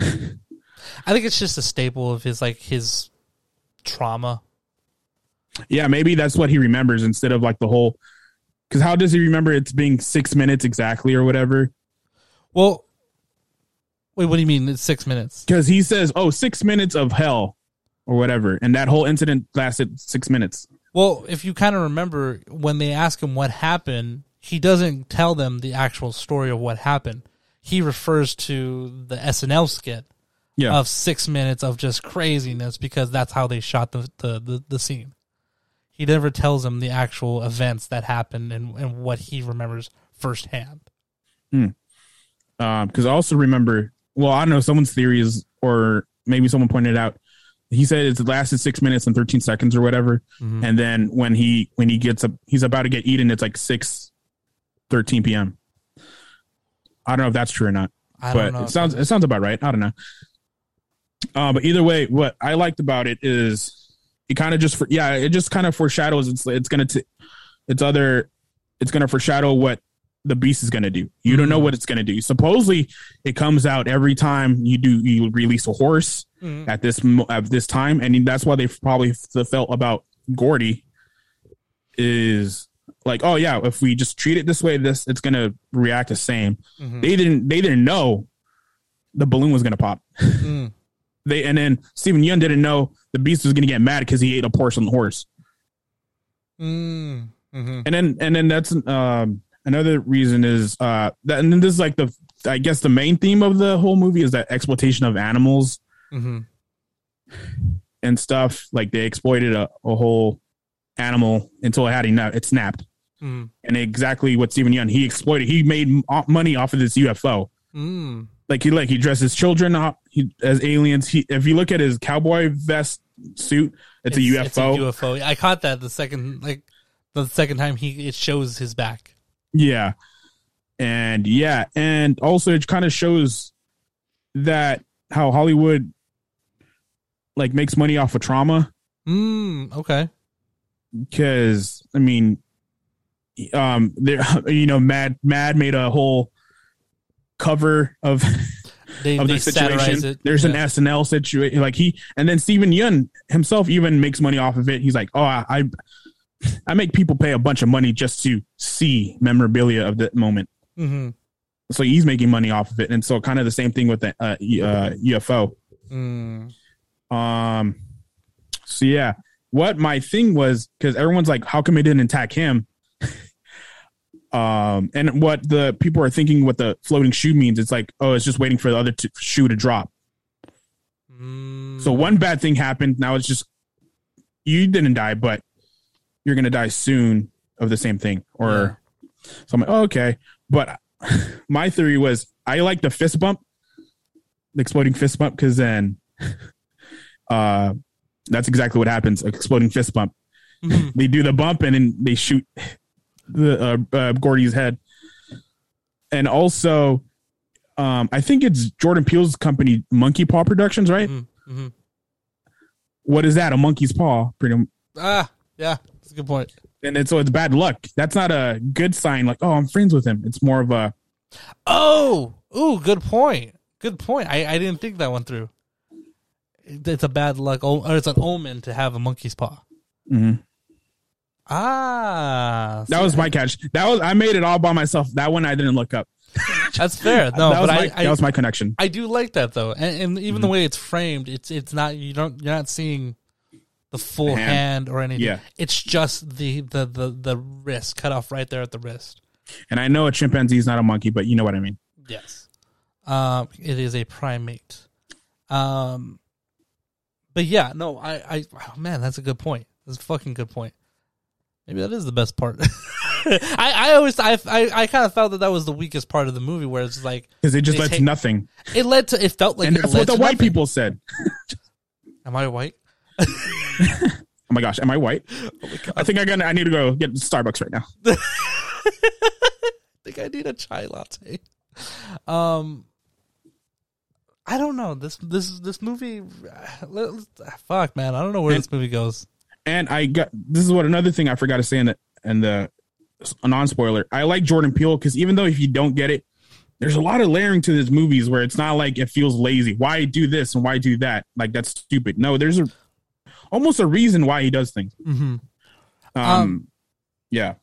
I think it's just a staple of his like his trauma. Yeah, maybe that's what he remembers instead of like the whole. Because how does he remember it's being six minutes exactly or whatever? Well, wait, what do you mean? It's six minutes. Because he says, "Oh, six minutes of hell," or whatever, and that whole incident lasted six minutes. Well, if you kind of remember when they ask him what happened, he doesn't tell them the actual story of what happened. He refers to the SNL skit Yeah, of six minutes of just craziness because that's how they shot the the, the, the scene. He never tells them the actual events that happened and, and what he remembers firsthand. because I also remember. Well, I don't know. Someone's theory is, or maybe someone pointed out. He said it lasted six minutes and thirteen seconds or whatever, Mhm. and then when he when he gets up, he's about to get eaten. It's like six thirteen p.m. I don't know if that's true or not. I but don't know. it sounds it sounds about right. I don't know. Uh, but either way, what I liked about it is it kind of just for yeah, it just kind of foreshadows it's it's gonna t- it's other it's gonna foreshadow what the beast is gonna do. You don't know Mhm. what it's gonna do. Supposedly, it comes out every time you do you release a horse Mhm. at this at this time, and that's why they probably felt about Gordy is like, oh yeah, if we just treat it this way, this it's gonna react the same Mhm. they didn't they didn't know the balloon was gonna pop. Mm. [laughs] They and then Steven Yeun didn't know the beast was gonna get mad because he ate a porcelain horse. Mm. Mhm. And then and then that's um another reason is uh that and then this is like the I guess the main theme of the whole movie is that exploitation of animals Mhm. and stuff. Like they exploited a, a whole animal until it had enough it snapped. Mm. And exactly what Steven Yeun he exploited. He made money off of this UFO. Mm. Like he like he dresses children up he, as aliens. He if you look at his cowboy vest suit, it's, a UFO. It's a UFO. I caught that the second like the second time he it shows his back. Yeah, and yeah, and also it kind of shows that how Hollywood like makes money off of trauma Mm. Okay. because I mean, um, there [laughs] you know, Mad Mad made a whole cover of [laughs] They of the situation. There's an Yeah. SNL situation, like he, and then Steven Yeun himself even makes money off of it. He's like, oh, I, I, I make people pay a bunch of money just to see memorabilia of the moment. Mhm. So he's making money off of it, and so kind of the same thing with the uh, uh, UFO. Mm. Um, so yeah, what my thing was because everyone's like, how come it didn't attack him? Um, and what the people are thinking, what the floating shoe means, it's like, oh, it's just waiting for the other t- shoe to drop. Mm. So one bad thing happened. Now it's just you didn't die, but you're gonna die soon of the same thing. Or so I'm like, oh, okay. But [laughs] my theory was I like the fist bump, the exploding fist bump, because then [laughs] uh that's exactly what happens. Exploding fist bump. Mhm. They do the bump and then they shoot the uh, uh Gordy's head. And also um I think it's Jordan Peele's company Monkey Paw Productions, right? Mhm. Mhm. what is that? A monkey's paw, pretty. Ah, yeah, that's a good point. And it's, so it's bad luck. That's not a good sign. Like, oh, I'm friends with him. It's more of a Oh, ooh, good point. Good point. I, I didn't think that one through. It's a bad luck, o- or it's an omen to have a monkey's paw. Mhm. Ah, that was my catch. That was I made it all by myself. That one I didn't look up. [laughs] that's fair. [laughs] No, that was but my, I, I, that was my connection. I do like that though, and, and even the way it's framed, it's it's not you don't you're not seeing the full Hand. hand. or anything. Yeah. It's just the the the the wrist cut off right there at the wrist. And I know a chimpanzee is not a monkey, but you know what I mean. Yes. Um, it is a primate. Um, but yeah, no, I, I, oh, man, that's a good point. That's a fucking good point. Maybe that is the best part. [laughs] I, I always, I, I, I kind of felt that that was the weakest part of the movie, where it's like Because it just led to nothing. it led to, it felt like and that's what the white nothing. people said. [laughs] Am I white? [laughs] Oh my gosh, am I white? I think I got. I need to go get Starbucks right now. I think I need a chai latte. Um, I don't know this this this movie. [sighs] Fuck, man, I don't know where And- this movie goes. And I got this is what another thing I forgot to say in the in the a non spoiler. I like Jordan Peele because even though if you don't get it, there's a lot of layering to these movies where it's not like it feels lazy. Why do this and why do that? Like that's stupid. No, there's a almost a reason why he does things. Mm-hmm. Um, Um, yeah,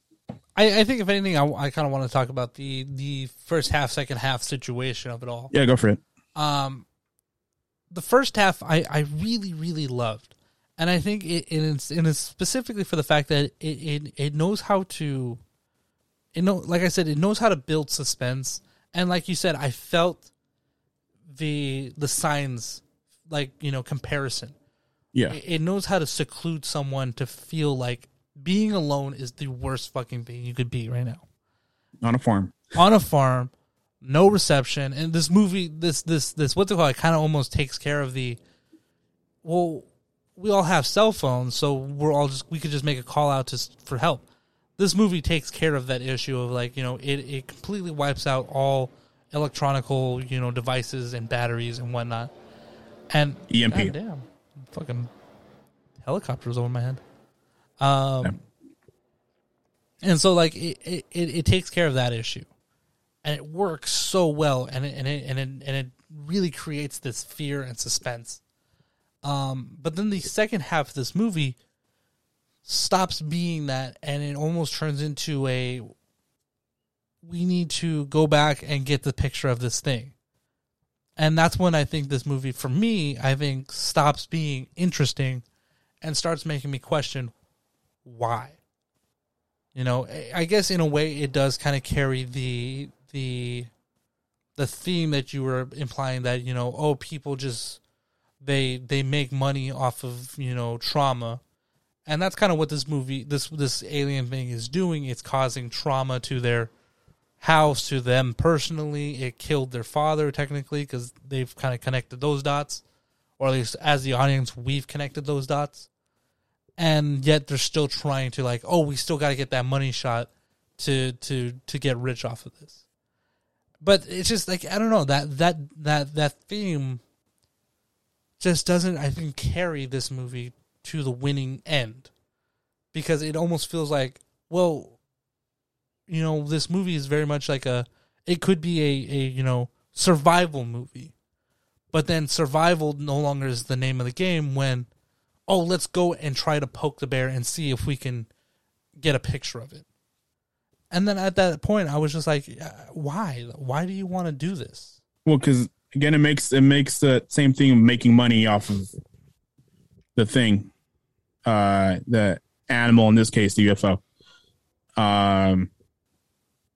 I, I think if anything, I, I kind of want to talk about the the first half, second half situation of it all. yeah, go for it. Um, the first half I, I really really loved, and I think it, it is and it's specifically for the fact that it, it it knows how to, it know like I said, it knows how to build suspense, and like you said, I felt the the signs like you know comparison. Yeah, It, it knows how to seclude someone to feel like being alone is the worst fucking thing you could be right now on a farm. on a farm, no reception, and this movie, this this this what's it called? It kind of almost takes care of the. Well, we all have cell phones, so we're all just we could just make a call out to for help. This movie takes care of that issue of like you know it it completely wipes out all electronical you know devices and batteries and whatnot. And EMP. God damn, fucking helicopters over my head. Um, Yeah. and so like it, it, it, it takes care of that issue, and it works so well, and it, and it and it and it really creates this fear and suspense. Um, but then the second half of this movie stops being that, and it almost turns into a we need to go back and get the picture of this thing. And that's when I think this movie, for me, I think stops being interesting and starts making me question why. You know, I- guess in a way it does kind of carry the the the theme that you were implying that you know, oh, people just they they make money off of you know trauma, and that's kind of what this movie this this alien thing is doing. It's causing trauma to their house to them personally. It killed their father technically because they've kind of connected those dots, or at least as the audience, we've connected those dots. And yet they're still trying to like, oh, we still got to get that money shot to to to get rich off of this. But it's just like I don't know that that that that theme just doesn't I think carry this movie to the winning end. Because it almost feels like well you know this movie is very much like a it could be a, a you know survival movie. But then survival no longer is the name of the game when oh let's go and try to poke the bear and see if we can get a picture of it. And then at that point i was just like why? Why do you want to do this? Well, because again, it makes it makes the same thing of making money off of the thing, uh, the animal in this case, the UFO. Um,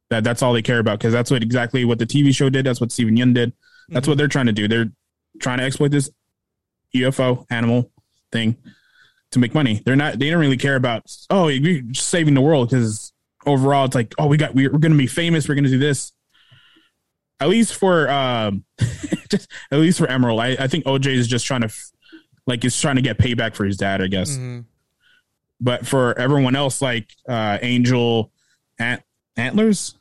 that that's all they care about because that's what exactly what the TV show did. That's what Steven Yeun did. That's what they're trying to do. They're trying to exploit this UFO animal thing to make money. They're not. They don't really care about oh, we're just saving the world because overall, it's like oh, we got we're, we're going to be famous. We're going to do this at least for um [laughs] just at least for emerald i, I think oj is just trying to f- like is trying to get payback for his dad i guess Mhm. but for everyone else like uh angel ant antlers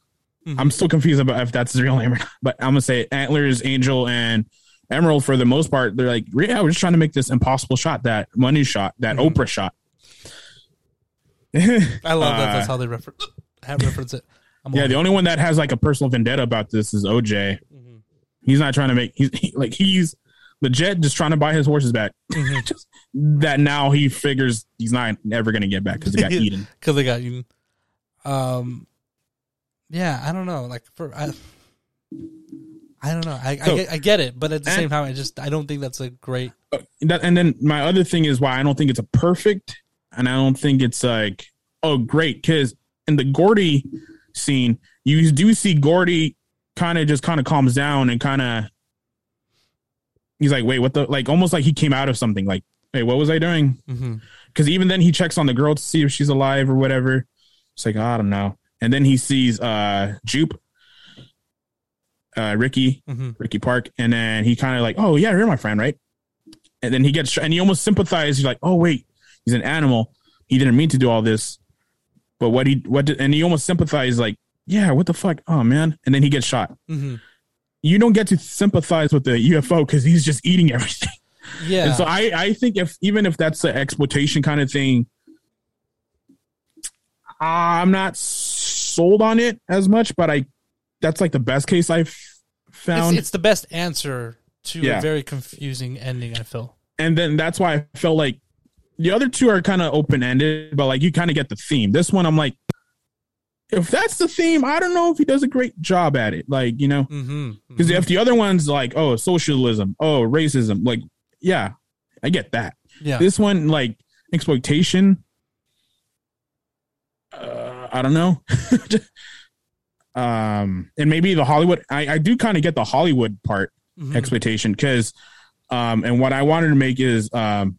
Mhm. i'm still confused about if that's his real name or not but i'm gonna say antlers angel and emerald for the most part they're like yeah we're just trying to make this impossible shot that money shot that Mhm. oprah shot [laughs] i love that Uh, that's how they refer- [laughs] have reference it I'm yeah the only one that has like a personal vendetta about this is oj Mhm. He's not trying to make he's he, like he's legit just trying to buy his horses back. Mhm. [laughs] just that now he figures he's not ever gonna get back because they got [laughs] eaten. because they got eaten. Um, yeah, I don't know. Like for I, I don't know. I, I, get, I get it, but at the And- same time, I just I don't think that's a great. That, and then my other thing is why I don't think it's a perfect, and I don't think it's like oh great because in the Gordy scene you do see Gordy kind of just kind of calms down and kind of he's like wait what the like almost like he came out of something like hey what was I doing Mm-hmm. because even then he checks on the girl to see if she's alive or whatever. It's like I don't know. And then he sees uh Jupe, uh Ricky, Mm-hmm. Ricky Park, and then he kind of like, oh yeah, you're my friend, right? And then he gets and he almost sympathizes. He's like, oh wait, he's an animal. He didn't mean to do all this, but what he what did, and he almost sympathizes like, yeah, what the fuck, oh man. And then he gets shot. Mm-hmm. You don't get to sympathize with the UFO because he's just eating [laughs] everything. Yeah. And so I, I think if even if that's an exploitation kind of thing, I'm not sold on it as much, but I that's like the best case I've found. It's, it's the best answer to Yeah. a very confusing ending. I feel. and then that's why I felt like the other two are kind of open ended, but like you kind of get the theme. This one, I'm like, if that's the theme, I don't know if he does a great job at it. Like you know, Mm-hmm. because if the other one's like, oh, socialism, oh, racism, like yeah, I get that. yeah, This one, like exploitation. Uh, I don't know. [laughs] um, and maybe the Hollywood. I, I do kind of get the Hollywood part Mhm. exploitation because, um, and what I wanted to make is, um,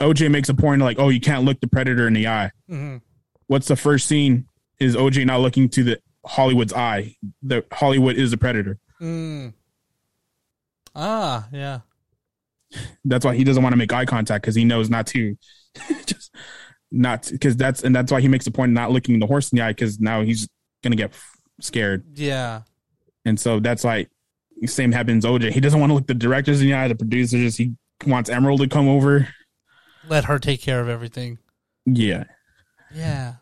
OJ makes a point like, oh, you can't look the predator in the eye. Mhm. What's the first scene? Is OJ not looking to the Hollywood's eye? The Hollywood is the predator. Mm. Ah, yeah. That's why he doesn't want to make eye contact because he knows not to, [laughs] just not because that's and that's why he makes a point of not looking the horse in the eye because now he's gonna get scared, Yeah. and so that's why same happens. OJ he doesn't want to look the directors in the eye, the producers. He wants Emerald to come over. Let her take care of everything. Yeah, Yeah.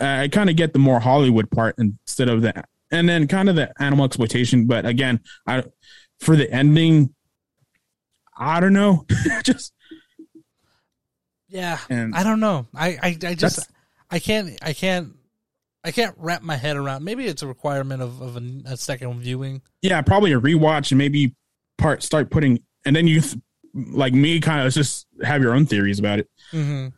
I kind of get the more Hollywood part instead of that, and then kind of the animal exploitation. But again, I for the ending, I don't know, [laughs] just Yeah. and I don't know. I, I, I just I can't I can't I can't wrap my head around. Maybe it's a requirement of, of a, a second viewing. yeah, probably a rewatch and maybe part start putting, and then you th- like me kind of just have your own theories about it. Mm-hmm.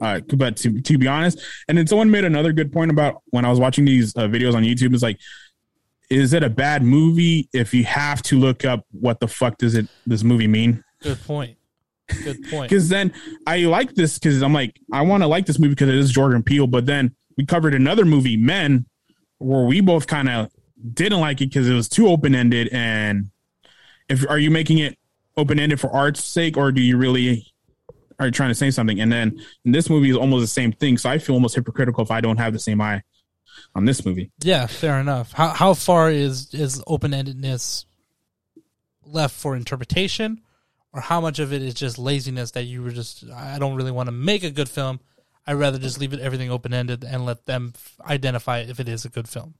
Uh, but to to be honest, and then someone made another good point about when I was watching these uh, videos on YouTube. Is like, is it a bad movie if you have to look up what the fuck does it this movie mean? Good point. Good [laughs] point. Because then I like this because I'm like I want to like this movie because it is Jordan Peele. But then we covered another movie, Men, where we both kind of didn't like it because it was too open ended. And if are you making it open ended for art's sake, or do you really are you trying to say something? And then in this movie is almost the same thing. So I feel almost hypocritical if I don't have the same eye on this movie. Yeah, fair enough. How how far is is open endedness left for interpretation, or how much of it is just laziness that you were just I don't really want to make a good film. I'd rather just leave it everything open ended and let them f- identify if it is a good film.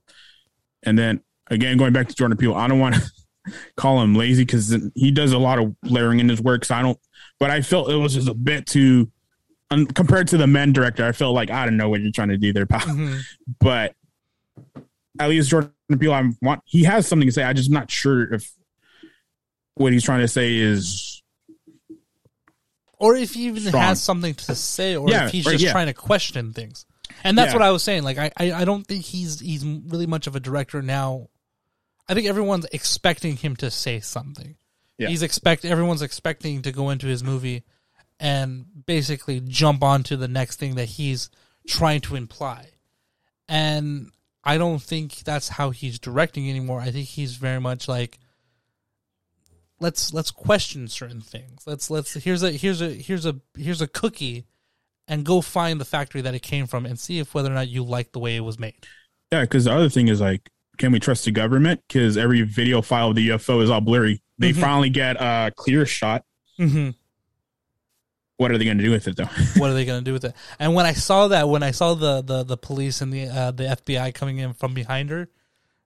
And then again, going back to Jordan Peele, I don't want to [laughs] call him lazy because he does a lot of layering in his work. So I don't, but I felt it was just a bit too, un, compared to the men director, I felt like I don't know what you're trying to do there, pal. Mhm. [laughs] But at least Jordan Peele, I want he has something to say. I'm just not sure if what he's trying to say is Or if he even Strong. has something to say, or Yeah, if he's right, just yeah. trying to question things. And that's Yeah. what I was saying. Like I, I, I don't think he's he's really much of a director now. I think everyone's expecting him to say something. Yeah. He's expect everyone's expecting to go into his movie and basically jump onto the next thing that he's trying to imply. And I don't think that's how he's directing anymore. I think he's very much like let's let's question certain things. Let's let's here's a here's a here's a here's a cookie and go find the factory that it came from and see if whether or not you like the way it was made. yeah. Because the other thing is like, can we trust the government? Because every video file of the UFO is all blurry. They Mhm. finally get a clear shot. Mm-hmm. What are they going to do with it though? [laughs] what are they going to do with it? And when I saw that, when I saw the the, the police and the uh, the FBI coming in from behind her,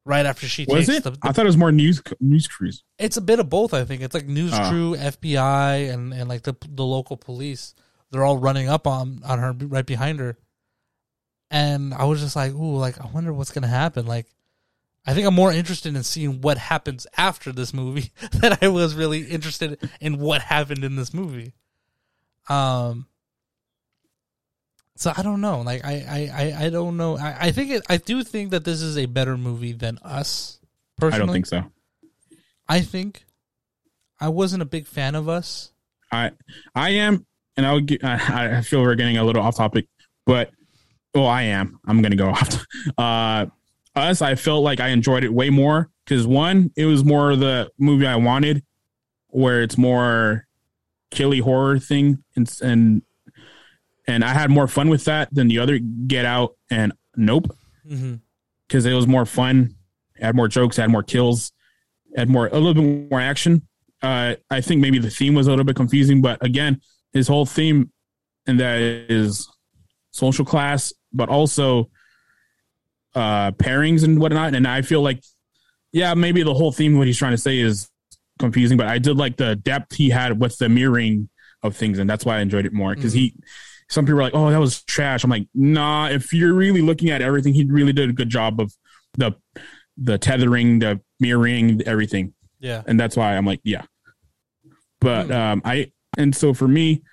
right after she Was takes it? the, the I thought it was more news news crews. it's a bit of both. I think it's like news Ah. crew, FBI, and and like the the local police. They're all running up on on her right behind her, and I was just like, ooh, like I wonder what's gonna happen. Like, I think I'm more interested in seeing what happens after this movie [laughs] than I was really interested in what happened in this movie. Um. So I don't know. Like I I I, I don't know. I, I think it, I do think that this is a better movie than Us. Personally, I don't think so. I think I wasn't a big fan of us. I I am, and I would. Get, I, I feel we're getting a little off topic, but well, I am. I'm gonna go off. [laughs] Uh, us, I felt like I enjoyed it way more because one, it was more the movie I wanted, where it's more killy horror thing, and and and I had more fun with that than the other Get Out and Nope Mm-hmm. because it was more fun, had more jokes, had more kills, had more a little bit more action. Uh, I think maybe the theme was a little bit confusing, but again, his whole theme and that is social class, but also uh pairings and whatnot. And I feel like, yeah, maybe the whole theme what he's trying to say is confusing, but I did like the depth he had with the mirroring of things, and that's why I enjoyed it more because he. Some people are like, "Oh, that was trash." I'm like, "Nah." If you're really looking at everything, he really did a good job of the the tethering, the mirroring, everything, Yeah. and that's why I'm like, "Yeah." But Hmm. um, I and so for me,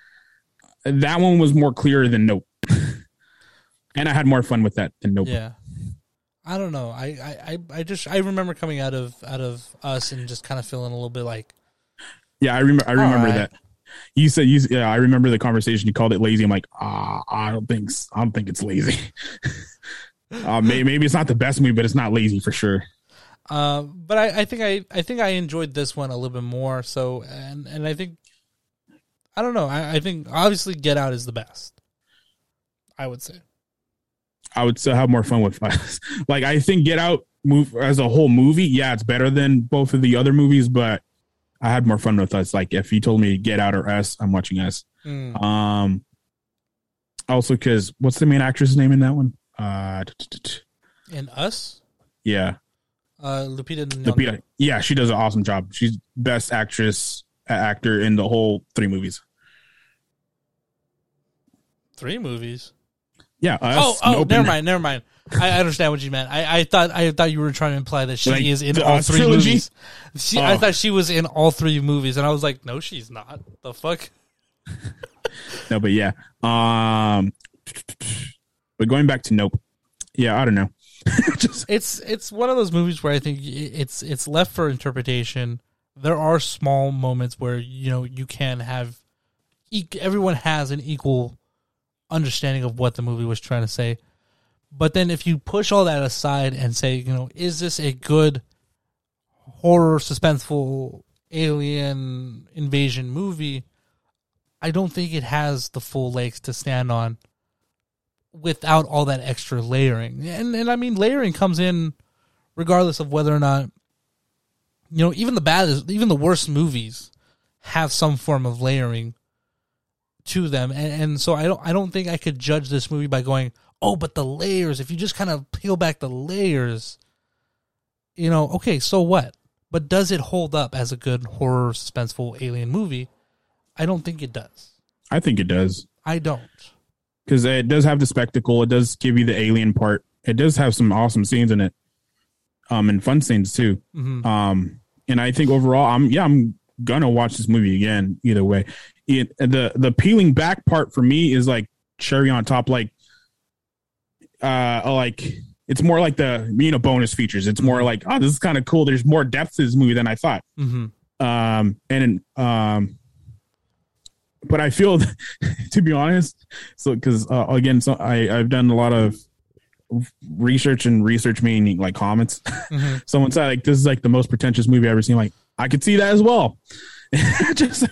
that one was more clear than Nope, [laughs] and I had more fun with that than Nope. Yeah. I don't know. I, I, I, I just I remember coming out of out of us and just kind of feeling a little bit like Yeah, I remember. I remember right. that. You said you. Yeah, I remember the conversation. You called it lazy. I'm like, ah, I don't think. s- I don't think it's lazy. [laughs] uh, maybe, maybe it's not the best movie, but it's not lazy for sure. Uh, but I, I think I, I think I enjoyed this one a little bit more. So and and I think I don't know. I, I think obviously Get Out is the best. I would say. I would still have more fun with us. [laughs] like, I think Get Out move as a whole movie. Yeah, it's better than both of the other movies, but I had more fun with us. Like, if you told me Get Out or Us, I'm watching Us. Mm. Um, also because what's the main actress's name in that one? Uh, And us, yeah, uh, Lupita Nyong'o. Lupita. Yeah, she does an awesome job. She's best actress actor in the whole three movies. Three movies. Yeah. Oh, oh, never mind, never mind. I understand what you meant. I, I thought I thought you were trying to imply that she Like, is in the all three trilogy? movies. She, I Oh. thought she was in all three movies, and I was like, no, she's not. The fuck. No, but yeah. Um, but going back to Nope. Yeah, I don't know. [laughs] Just it's it's one of those movies where I think i- it's it's left for interpretation. There are small moments where you know you can have e- everyone has an equal understanding of what the movie was trying to say. But then if you push all that aside and say, you know, is this a good horror suspenseful alien invasion movie? I don't think it has the full legs to stand on without all that extra layering. And and I mean layering comes in regardless of whether or not you know, even the bad even the worst movies have some form of layering to them. And and so I don't I don't think I could judge this movie by going, "Oh, but the layers, if you just kind of peel back the layers, you know, okay, so what? But does it hold up as a good horror suspenseful alien movie? I don't think it does. I think it does I don't. because it does have the spectacle. It does give you the alien part. It does have some awesome scenes in it, um, and fun scenes too. Mhm. Um, and I think overall, I'm yeah, I'm gonna watch this movie again. Either way, it, the the peeling back part for me is like cherry on top. Like, uh, like it's more like the you know bonus features. It's more like oh, this is kind of cool. There's more depth to this movie than I thought. Mhm. Um, and um, but I feel [laughs] to be honest, so because uh, again, so I I've done a lot of research and research meaning like comments. Mhm. [laughs] Someone said like this is like the most pretentious movie I've ever seen. Like I could see that as well. [laughs] Just,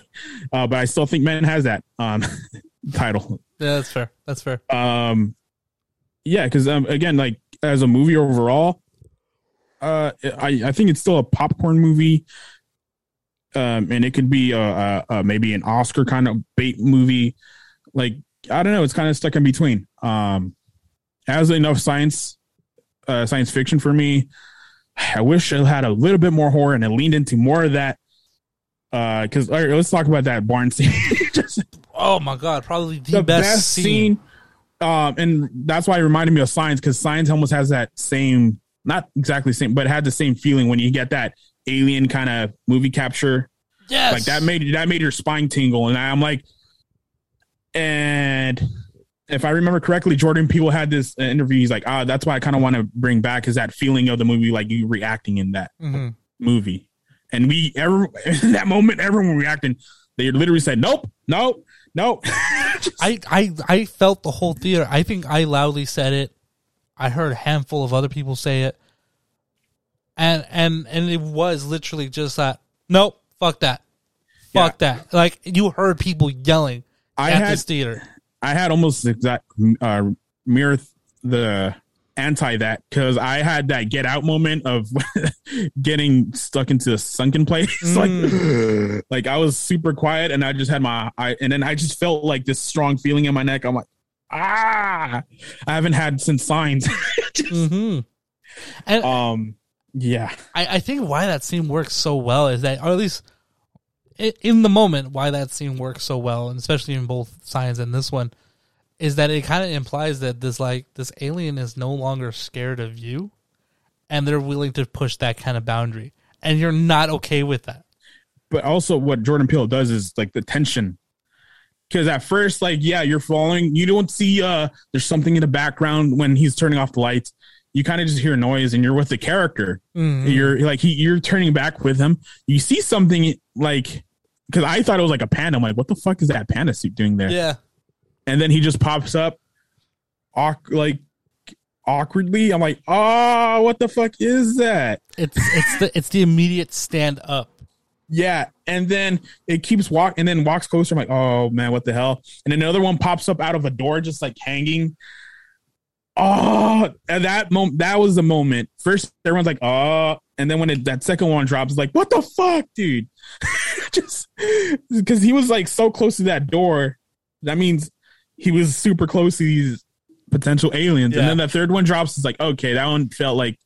uh, but I still think men has that um [laughs] title. Yeah, that's fair. That's fair. Um, yeah, because um, again, like as a movie overall, uh, I I think it's still a popcorn movie. Um, and it could be a, a, a maybe an Oscar kind of bait movie. Like I don't know, it's kind of stuck in between. Um, has enough science, uh, science fiction for me. I wish it had a little bit more horror and it leaned into more of that. Uh, because all right, let's talk about that barn [laughs] scene. Just Oh my god, probably the, the best, best, scene. scene. Um, and that's why it reminded me of Signs because Signs almost has that same, not exactly same, but had the same feeling when you get that alien kind of movie capture. Yes, Like that made that made your spine tingle, and I'm like, and if I remember correctly, Jordan Peele had this uh, interview. He's like, ah, that's why I kind of want to bring back is that feeling of the movie, like you reacting in that Mhm. movie. And we ever [laughs] in that moment, everyone reacting. They literally said, "Nope, nope, nope." [laughs] I, I I felt the whole theater. I think I loudly said it. I heard a handful of other people say it. And and and it was literally just that. Nope, fuck that. Fuck that. Like you heard people yelling I at had this theater. I had almost exact uh, mirror th- the anti that because I had that get out moment of [laughs] getting stuck into a sunken place. [laughs] like, [sighs] like I was super quiet and I just had my I and then I just felt like this strong feeling in my neck. I'm like, ah, I haven't had since signs. [laughs] Just, hmm And um, yeah, I, I think why that scene works so well is that, or at least in the moment, why that scene works so well, and especially in both signs and this one, is that it kind of implies that this like this alien is no longer scared of you, and they're willing to push that kind of boundary, and you're not okay with that. but also what Jordan Peele does is like the tension. Because at first, like, yeah, you're falling. You don't see uh there's something in the background when he's turning off the lights. You kind of just hear noise, and you're with the character. Mhm. You're like he, you're turning back with him. You see something like because I thought it was like a panda. I'm like, what the fuck is that panda suit doing there? Yeah, And then he just pops up, like awkwardly. I'm like, oh, what the fuck is that? it's it's the it's the immediate stand up. Yeah, and then it keeps walk, and then walks closer. I'm like, oh man, what the hell? And another one pops up out of a door, just like hanging. Ah, oh, at that moment, that was the moment. First, everyone's like, oh, and then when it, that second one drops, like, what the fuck, dude? [laughs] just because he was like so close to that door, that means he was super close to these potential aliens. Yeah. And then the third one drops, it's like, okay, that one felt like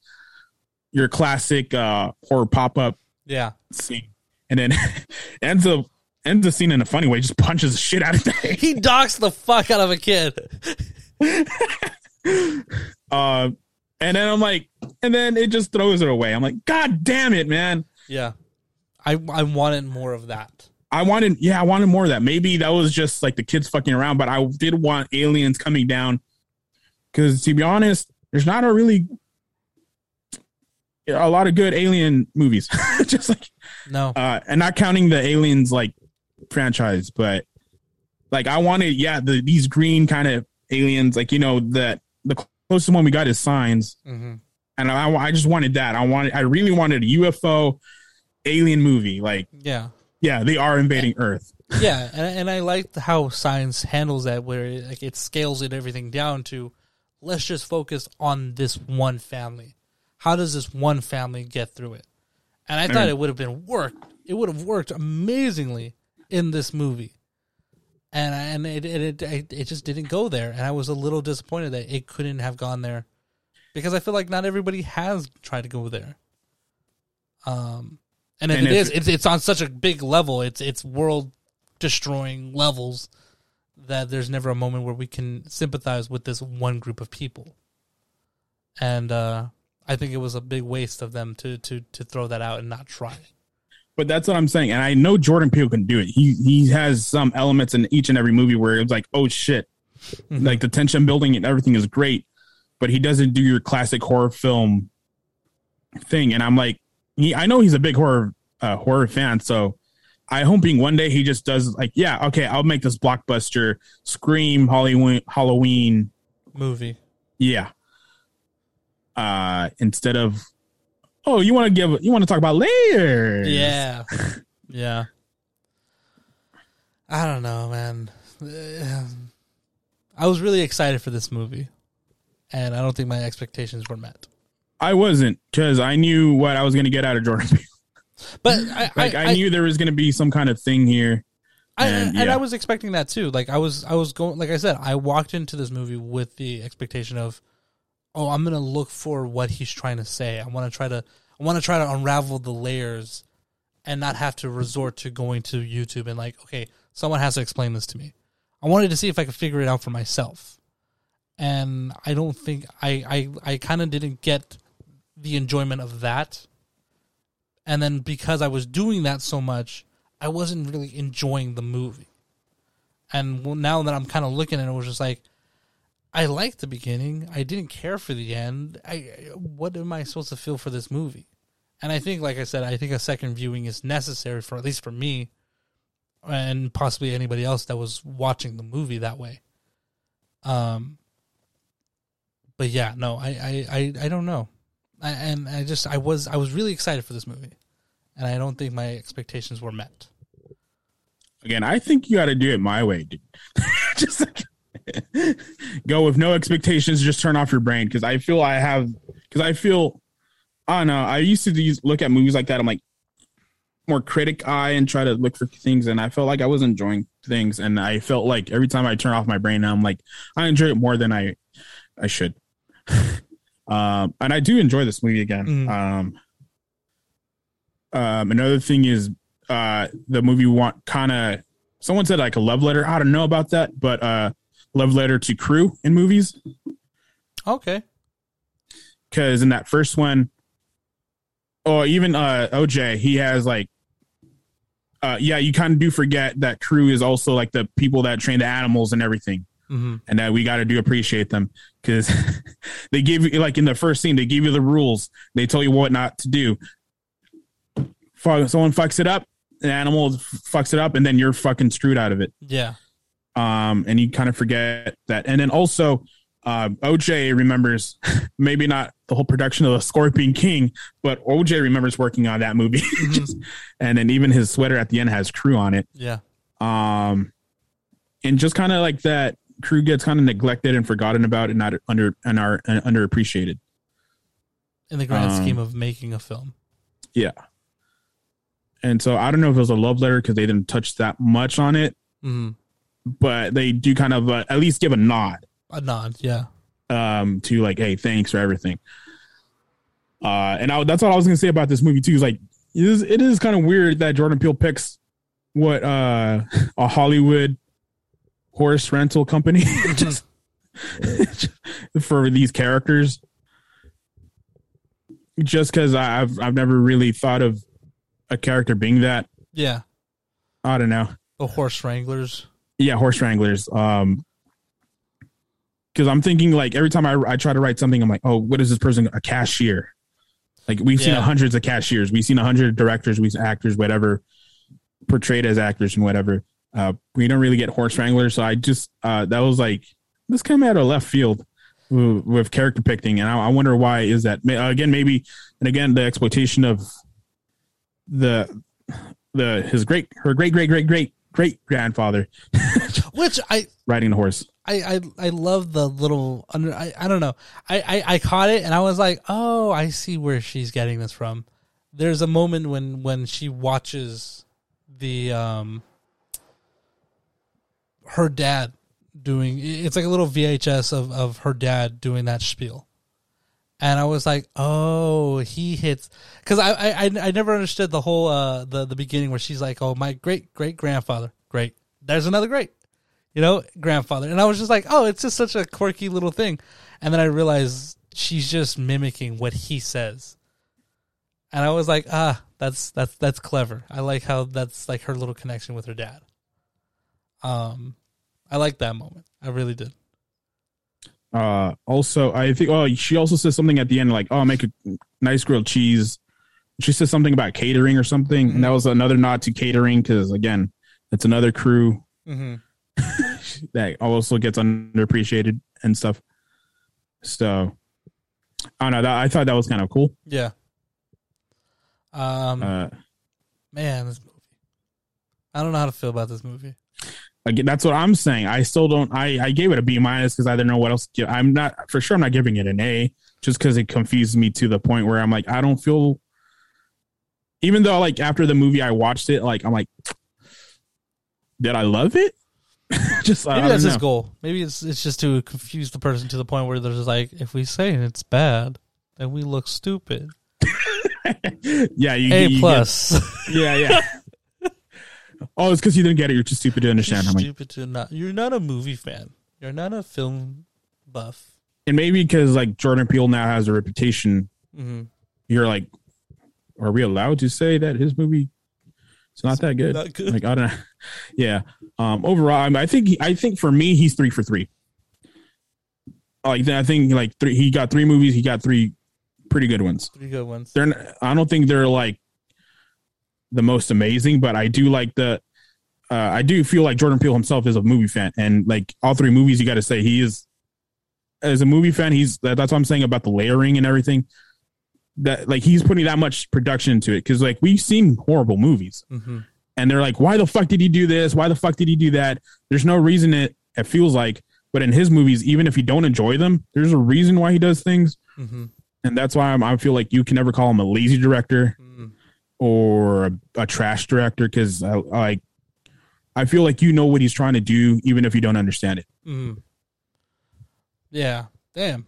your classic uh horror pop up Yeah, scene, and then [laughs] ends up ends the scene in a funny way, just punches the shit out of that. he docks the fuck out of a kid. [laughs] Uh, and then I'm like, and then it just throws it away. I'm like, God damn it, man! Yeah, I I wanted more of that. I wanted, yeah, I wanted more of that. Maybe that was just like the kids fucking around, but I did want aliens coming down. Because to be honest, there's not a really a lot of good alien movies. [laughs] just like No, uh and not counting the aliens like franchise but like i wanted yeah the these green kind of aliens like you know that the closest one we got is signs hmm and I, I just wanted that i wanted i really wanted a ufo alien movie like yeah. Yeah they are invading earth [laughs] yeah, and and I liked how Signs handles that, where it, like it scales it everything down to let's just focus on this one family. How does this one family get through it? And I thought mean- it would have been worked. It would have worked amazingly in this movie, and and it it, it it just didn't go there, and I was a little disappointed that it couldn't have gone there, because I feel like not everybody has tried to go there. Um, and if And it if- is, it's it's on such a big level. It's it's world destroying levels that there's never a moment where we can sympathize with this one group of people. And uh, I think it was a big waste of them to to to throw that out and not try. but that's what i'm saying and i know jordan peele can do it he he has some elements in each and every movie where it's like oh shit Mhm. like the tension building and everything is great but he doesn't do your classic horror film thing and i'm like he i know he's a big horror uh, horror fan so i hoping one day he just does like yeah okay i'll make this blockbuster scream halloween halloween Movie. yeah uh instead of oh you want to give you want to talk about layers Yeah. [laughs] yeah. I don't know, man. I was really excited for this movie, and I don't think my expectations were met. I wasn't because i knew what i was going to get out of jordan Peele. But [laughs] I, like I, I, knew there was going to be some kind of thing here I, and, and. I was expecting that too. Like I was, I was going. Like I said, I walked into this movie with the expectation of, oh, I'm gonna look for what he's trying to say. I want to try to, I want to try to unravel the layers, and not have to resort to going to YouTube and like, okay, someone has to explain this to me. I wanted to see if I could figure it out for myself, and I don't think I, I, I kind of didn't get the enjoyment of that. And then because I was doing that so much, I wasn't really enjoying the movie. And now that I'm kind of looking at it, it was just like, I liked the beginning. I didn't care for the end. I what am I supposed to feel for this movie? And I think, like I said, I think a second viewing is necessary for at least for me, and possibly anybody else that was watching the movie that way. Um. But yeah, no, I I I, I don't know, I, and I just I was I was really excited for this movie, and I don't think my expectations were met. again i think you got to do it my way dude. [laughs] Just like [laughs] go with no expectations just turn off your brain. Because i feel i have because i feel i don't know i used to use, look at movies like that. I'm like more critic eye and try to look for things. And i felt like i was enjoying things. And i felt like every time i turn off my brain i'm like i enjoy it more than i i should [laughs] Um, and I do enjoy this movie again. Mhm. Um, um, another thing is uh, the movie want kind of someone said like a love letter. I don't know about that, but uh, love letter to crew in movies Okay. because in that first one, or even uh, OJ, he has like, uh, yeah, you kind of do forget that crew is also like the people that train the animals and everything. Hmm and that we got to do appreciate them because [laughs] they give you like in the first scene they give you the rules. They tell you what not to do. Fuck, someone fucks it up an animal fucks it up and then you're fucking screwed out of it. Yeah. um and you kind of forget that. And then also uh, oj remembers [laughs] maybe not the whole production of the scorpion king but oj remembers working on that movie. [laughs] Mhm. and then even his sweater at the end has crew on it. Yeah. um and just kind of like that crew gets kind of neglected and forgotten about and not under and are underappreciated In the grand Um, scheme of making a film. yeah and so i don't know if it was a love letter because they didn't touch that much on it hmm but they do kind of uh, at least give a nod A nod. Yeah. um to like hey thanks for everything uh and I, that's all i was gonna say about this movie too is like it is, it is kind of weird that jordan peele picks what uh [laughs] a hollywood horse rental company. [laughs] [laughs] Just [laughs] for these characters. Just because i've i've never really thought of a character being that. Yeah. i don't know. The horse wranglers. yeah horse wranglers. Um because i'm thinking like every time I, I try to write something i'm like oh what is this person a cashier? Like we've seen hundreds of cashiers. We've seen a hundred directors we've actors whatever portrayed as actors and whatever uh we don't really get horse wranglers so i just uh that was like this came out of left field with, with character picking and I, I wonder why is that? May- again maybe and again the exploitation of the the his great her great great great great great grandfather [laughs] Which I riding the horse. I, I I love the little under I, I don't know. I, I I caught it and I was like oh I see where she's getting this from. There's a moment when when she watches the um her dad doing it's like a little VHS of of her dad doing that spiel. And I was like, "Oh, he hits," because I, I I never understood the whole uh the the beginning where she's like, "Oh, my great great grandfather, great." There's another great, you know, grandfather. And I was just like, oh, it's just such a quirky little thing. And then I realized she's just mimicking what he says. And I was like, ah, that's that's that's clever. I like how that's like her little connection with her dad. Um I like that moment. I really did. Uh, also, I think. Oh, she also says something at the end, like, "Oh, make a nice grilled cheese." She says something about catering or something, and that was another nod to catering because, again, it's another crew Mm-hmm. [laughs] that also gets underappreciated and stuff. So, I don't know. That, I thought that was kind of cool. Yeah. Um Uh, man, this movie. I don't know how to feel about this movie. Again, that's what I'm saying. I still don't. I I gave it a B minus because I didn't know what else. To give. I'm not for sure. I'm not giving it an A just because it confused me to the point where I'm like, I don't feel. Even though, like after the movie, I watched it. Like I'm like, did I love it? [laughs] just Maybe that's his goal. Maybe it's it's just to confuse the person to the point where there's like, if we say it's bad, then we look stupid. [laughs] yeah, you, A you plus. get- yeah, yeah. [laughs] oh, it's because you didn't get it. You're too stupid to You're understand. Like, stupid to not. You're not a movie fan. You're not a film buff. and maybe because like Jordan Peele now has a reputation Mm-hmm. you're like, are we allowed to say that his movie is not that good? Not good. Like I don't know. [laughs] Yeah. Um. Overall, I, mean, I think he, I think for me, he's three for three. Like I think like three. He got three movies. He got three pretty good ones. Three good ones. They're. I don't think they're like the most amazing, but I do like the. Uh, I do feel like Jordan Peele himself is a movie fan, and like all three movies, you got to say he is. As a movie fan, he's that, that's what I'm saying about the layering and everything. That like he's putting that much production into it because like we've seen horrible movies, Mm-hmm. and they're like, why the fuck did he do this? Why the fuck did he do that? There's no reason it it feels like, but in his movies, even if you don't enjoy them, there's a reason why he does things, Mm-hmm. and that's why I'm, I feel like you can never call him a lazy director Mm-hmm. Or a, a trash director because I like I feel like you know what he's trying to do even if you don't understand it. Mm-hmm. Yeah. Damn.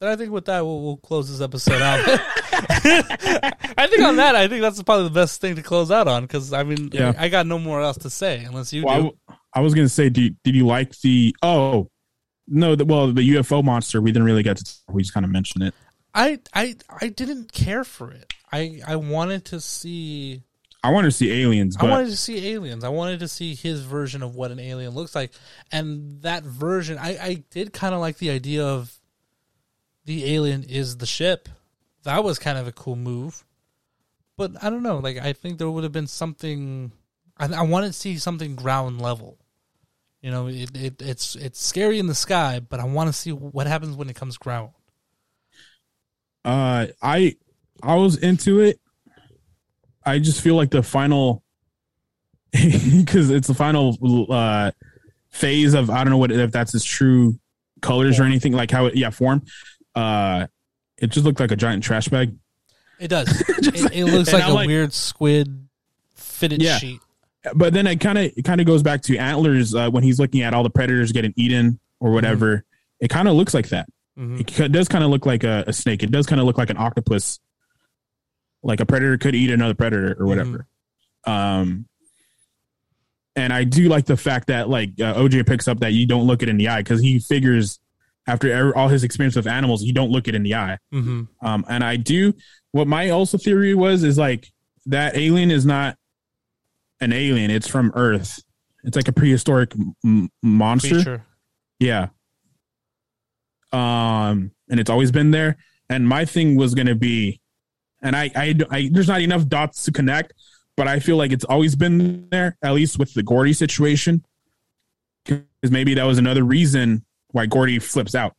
then I think with that we'll, we'll close this episode out. [laughs] [laughs] I think on that, I think that's probably the best thing to close out on because I mean, Yeah. I got no more else to say unless you Well, I, do. I was gonna say, do you, did you like the? Oh, no. The, well, the UFO monster. We didn't really get to. We just kind of mentioned it. I I I didn't care for it. I I wanted to see I wanted to see aliens, I wanted to see aliens. I wanted to see his version of what an alien looks like. And that version I I did kind of like the idea of the alien is the ship. That was kind of a cool move. But I don't know, like I think there would have been something I, I wanted to see something ground level. You know, it, it it's it's scary in the sky, but I want to see what happens when it comes ground. Uh, I I was into it. I just feel like the final [laughs] because it's the final uh phase of I don't know what if that's his true colors or anything like how it yeah form. Uh, it just looked like a giant trash bag. It does. [laughs] it, it looks like I'm a like- weird squid fitted Yeah. sheet. but then it kind of it kind of goes back to antlers uh, when he's looking at all the predators getting eaten or whatever. It kind of looks like that. Mhm. It does kind of look like a, a snake. It does kind of look like an octopus. Like a predator could eat another predator or whatever. Um, and I do like the fact that like uh, OJ picks up that you don't look it in the eye because he figures after ever, all his experience with animals, you don't look it in the eye. Mm-hmm. Um, and I do. What my also theory was is like that alien is not an alien. It's from Earth. It's like a prehistoric m- monster. Creature. Yeah. Um, and it's always been there. And my thing was going to be, and I, I, I, there's not enough dots to connect, but I feel like it's always been there, at least with the Gordy situation. Because maybe that was another reason why Gordy flips out.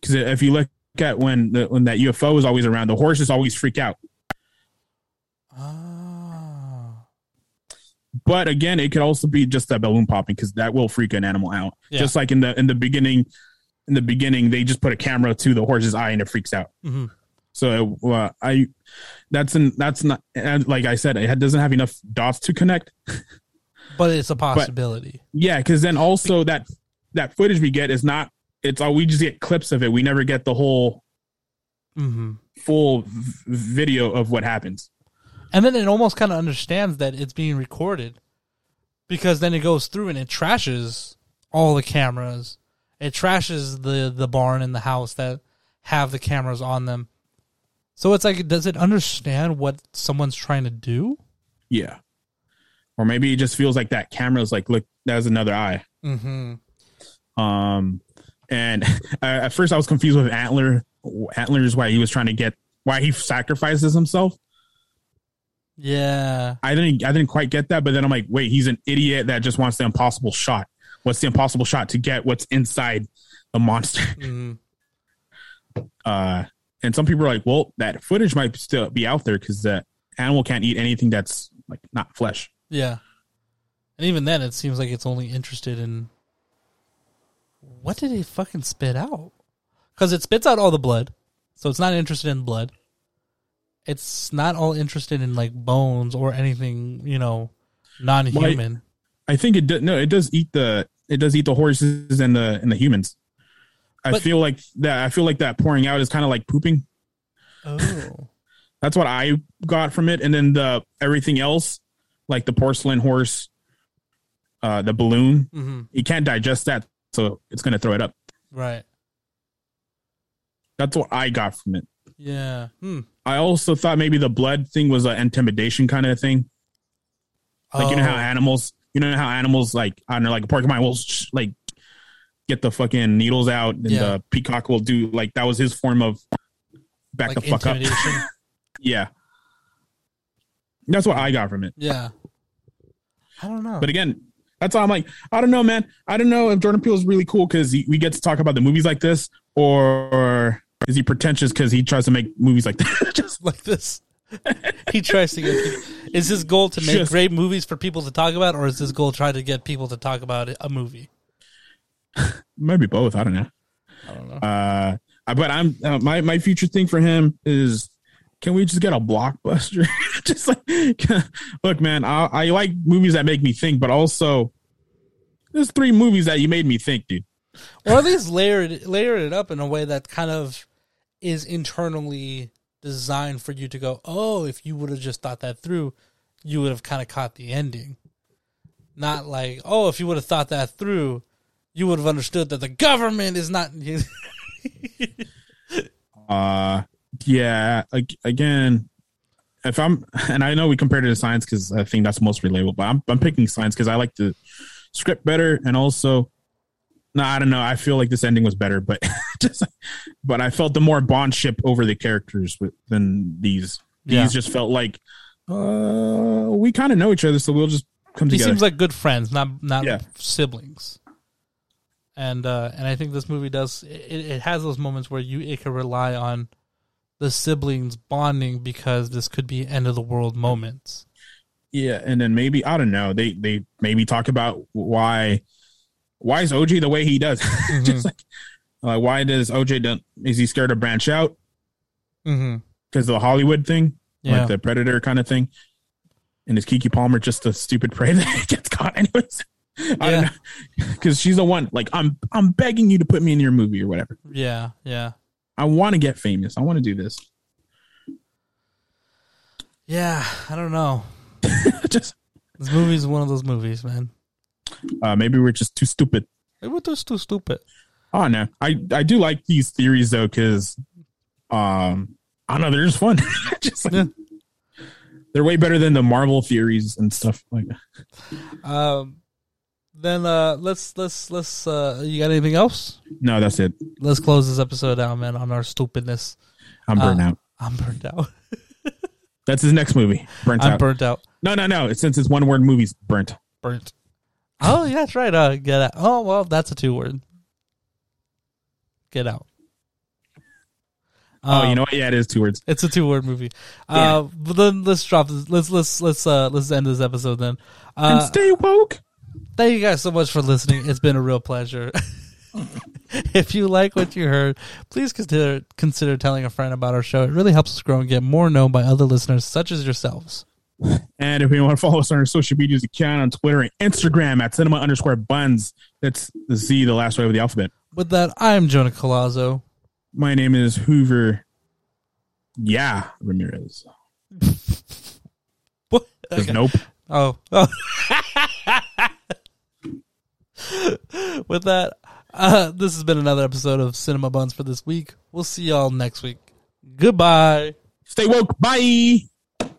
Because if you look at when the, when that UFO is always around, the horses always freak out. Ah. But again, it could also be just that balloon popping because that will freak an animal out. Yeah. Just like in the in the beginning, in the beginning, they just put a camera to the horse's eye and it freaks out. hmm So uh, I, that's an that's not and like I said, it doesn't have enough dots to connect. [laughs] But it's a possibility. Yeah, because then also that that footage we get is not. It's all we just get clips of it. We never get the whole hmm full v- video of what happens. And then it almost kind of understands that it's being recorded because then it goes through and it trashes all the cameras. It trashes the the barn and the house that have the cameras on them. So it's like, does it understand what someone's trying to do? Yeah, or maybe it just feels like that camera is like, look, there's another eye. Mm-hmm. Um, and [laughs] at first I was confused with Antler. Antler is why he was trying to get why he sacrifices himself. Yeah. I didn't I didn't quite get that, but then I'm like, wait, he's an idiot that just wants the impossible shot. What's the impossible shot to get what's inside the monster? [laughs] hmm Uh, and some people are like, well, that footage might still be out there because the animal can't eat anything that's like not flesh. Yeah. And even then, it seems like it's only interested in what did it fucking spit out? Because it spits out all the blood, so it's not interested in blood. It's not all interested in like bones or anything, you know, non-human. I think it does. No, it does eat the it does eat the horses and the and the humans. I But- feel like that. I feel like that pouring out is kind of like pooping. Oh, [laughs] That's what I got from it, and then the everything else, like the porcelain horse, uh, the balloon, hmm you can't digest that, so it's gonna throw it up. right. That's what I got from it. Yeah. Hmm. I also thought maybe the blood thing was an intimidation kind of thing. Like you know how Oh, animals, you know how animals like I don't know, like a porcupine will sh- like get the fucking needles out, and Yeah. the peacock will do like that was his form of back the fuck up. intimidation. [laughs] Yeah, that's what I got from it. yeah. I don't know. But again, that's all I'm like. I don't know, man. I don't know if Jordan Peele is really cool because we get to talk about the movies like this, or is he pretentious because he tries to make movies like that? [laughs] Just like this. [laughs] he tries to get. People, is his goal to make Just- great movies for people to talk about, or is his goal try to get people to talk about a movie? [laughs] maybe both. I don't know. I don't know. Uh, but I'm uh, my my future thing for him is can we just get a blockbuster? [laughs] just like look, man, I, I like movies that make me think, but also there's three movies that you made me think, dude. or at least layered it layer it up in a way that kind of is internally designed for you to go, oh, if you would have just thought that through, you would have kind of caught the ending. Not like, oh, if you would have thought that through, you would have understood that the government is not. [laughs] Uh, yeah. Again, if I'm, and I know we compared it to Signs because I think that's most relatable, but I'm I'm picking Signs because I like the script better, and also, no, I don't know. I feel like this ending was better, but [laughs] [laughs] but I felt the more bondship over the characters than these. These Yeah. just felt like, uh, we kind of know each other, so we'll just come together. he seems like good friends, not not Yeah. siblings. And uh, and I think this movie does it, it has those moments where you it can rely on the siblings bonding because this could be end of the world moments. Yeah, and then maybe I don't know. They they maybe talk about why why is OJ the way he does? [laughs] Just like like why does OJ don't is he scared to branch out Mm-hmm. because of the Hollywood thing, Yeah, like the Predator kind of thing? And is Keke Palmer just a stupid prey [laughs] that gets caught anyways? I Yeah. don't know because she's the one. Like I'm I'm begging you to put me in your movie or whatever. yeah, yeah, I want to get famous. I want to do this. yeah. I don't know. [laughs] just This movie is one of those movies, man. uh, maybe we're just too stupid. We're just too stupid. Oh no, I I do like these theories though because um I don't know they're just fun. [laughs] just like, Yeah. they're way better than the Marvel theories and stuff like that. Um, then uh, let's let's let's. Uh, you got anything else? No, that's it. Let's close this episode out, man, on our stupidness. I'm burnt Uh, out. I'm burnt out. [laughs] That's his next movie. Burnt I'm out. burnt out. no, no, no. Since it's one word movies, burnt. Burnt. Oh yeah, that's right. Uh, get out. Oh well, that's a two word. Get out. Oh, Um, you know what? Yeah, it is two words. it's a two word movie. [laughs] Uh, but then let's drop this. Let's let's let's uh let's end this episode then. and Uh, stay woke. thank you guys so much for listening. It's been a real pleasure. [laughs] if you like what you heard, please consider consider telling a friend about our show. It really helps us grow and get more known by other listeners such as yourselves. And if you want to follow us on our social medias account on Twitter and Instagram at cinema underscore bunz, that's the Z, the last way of the alphabet. With that, I'm Jonah Colazzo. My name is Hoover. Yeah, Ramirez. [laughs] What? Okay. nope. Oh. oh. [laughs] With that, uh, this has been another episode of Cinema Bunz for this week. We'll see y'all next week. Goodbye. Stay woke. Bye.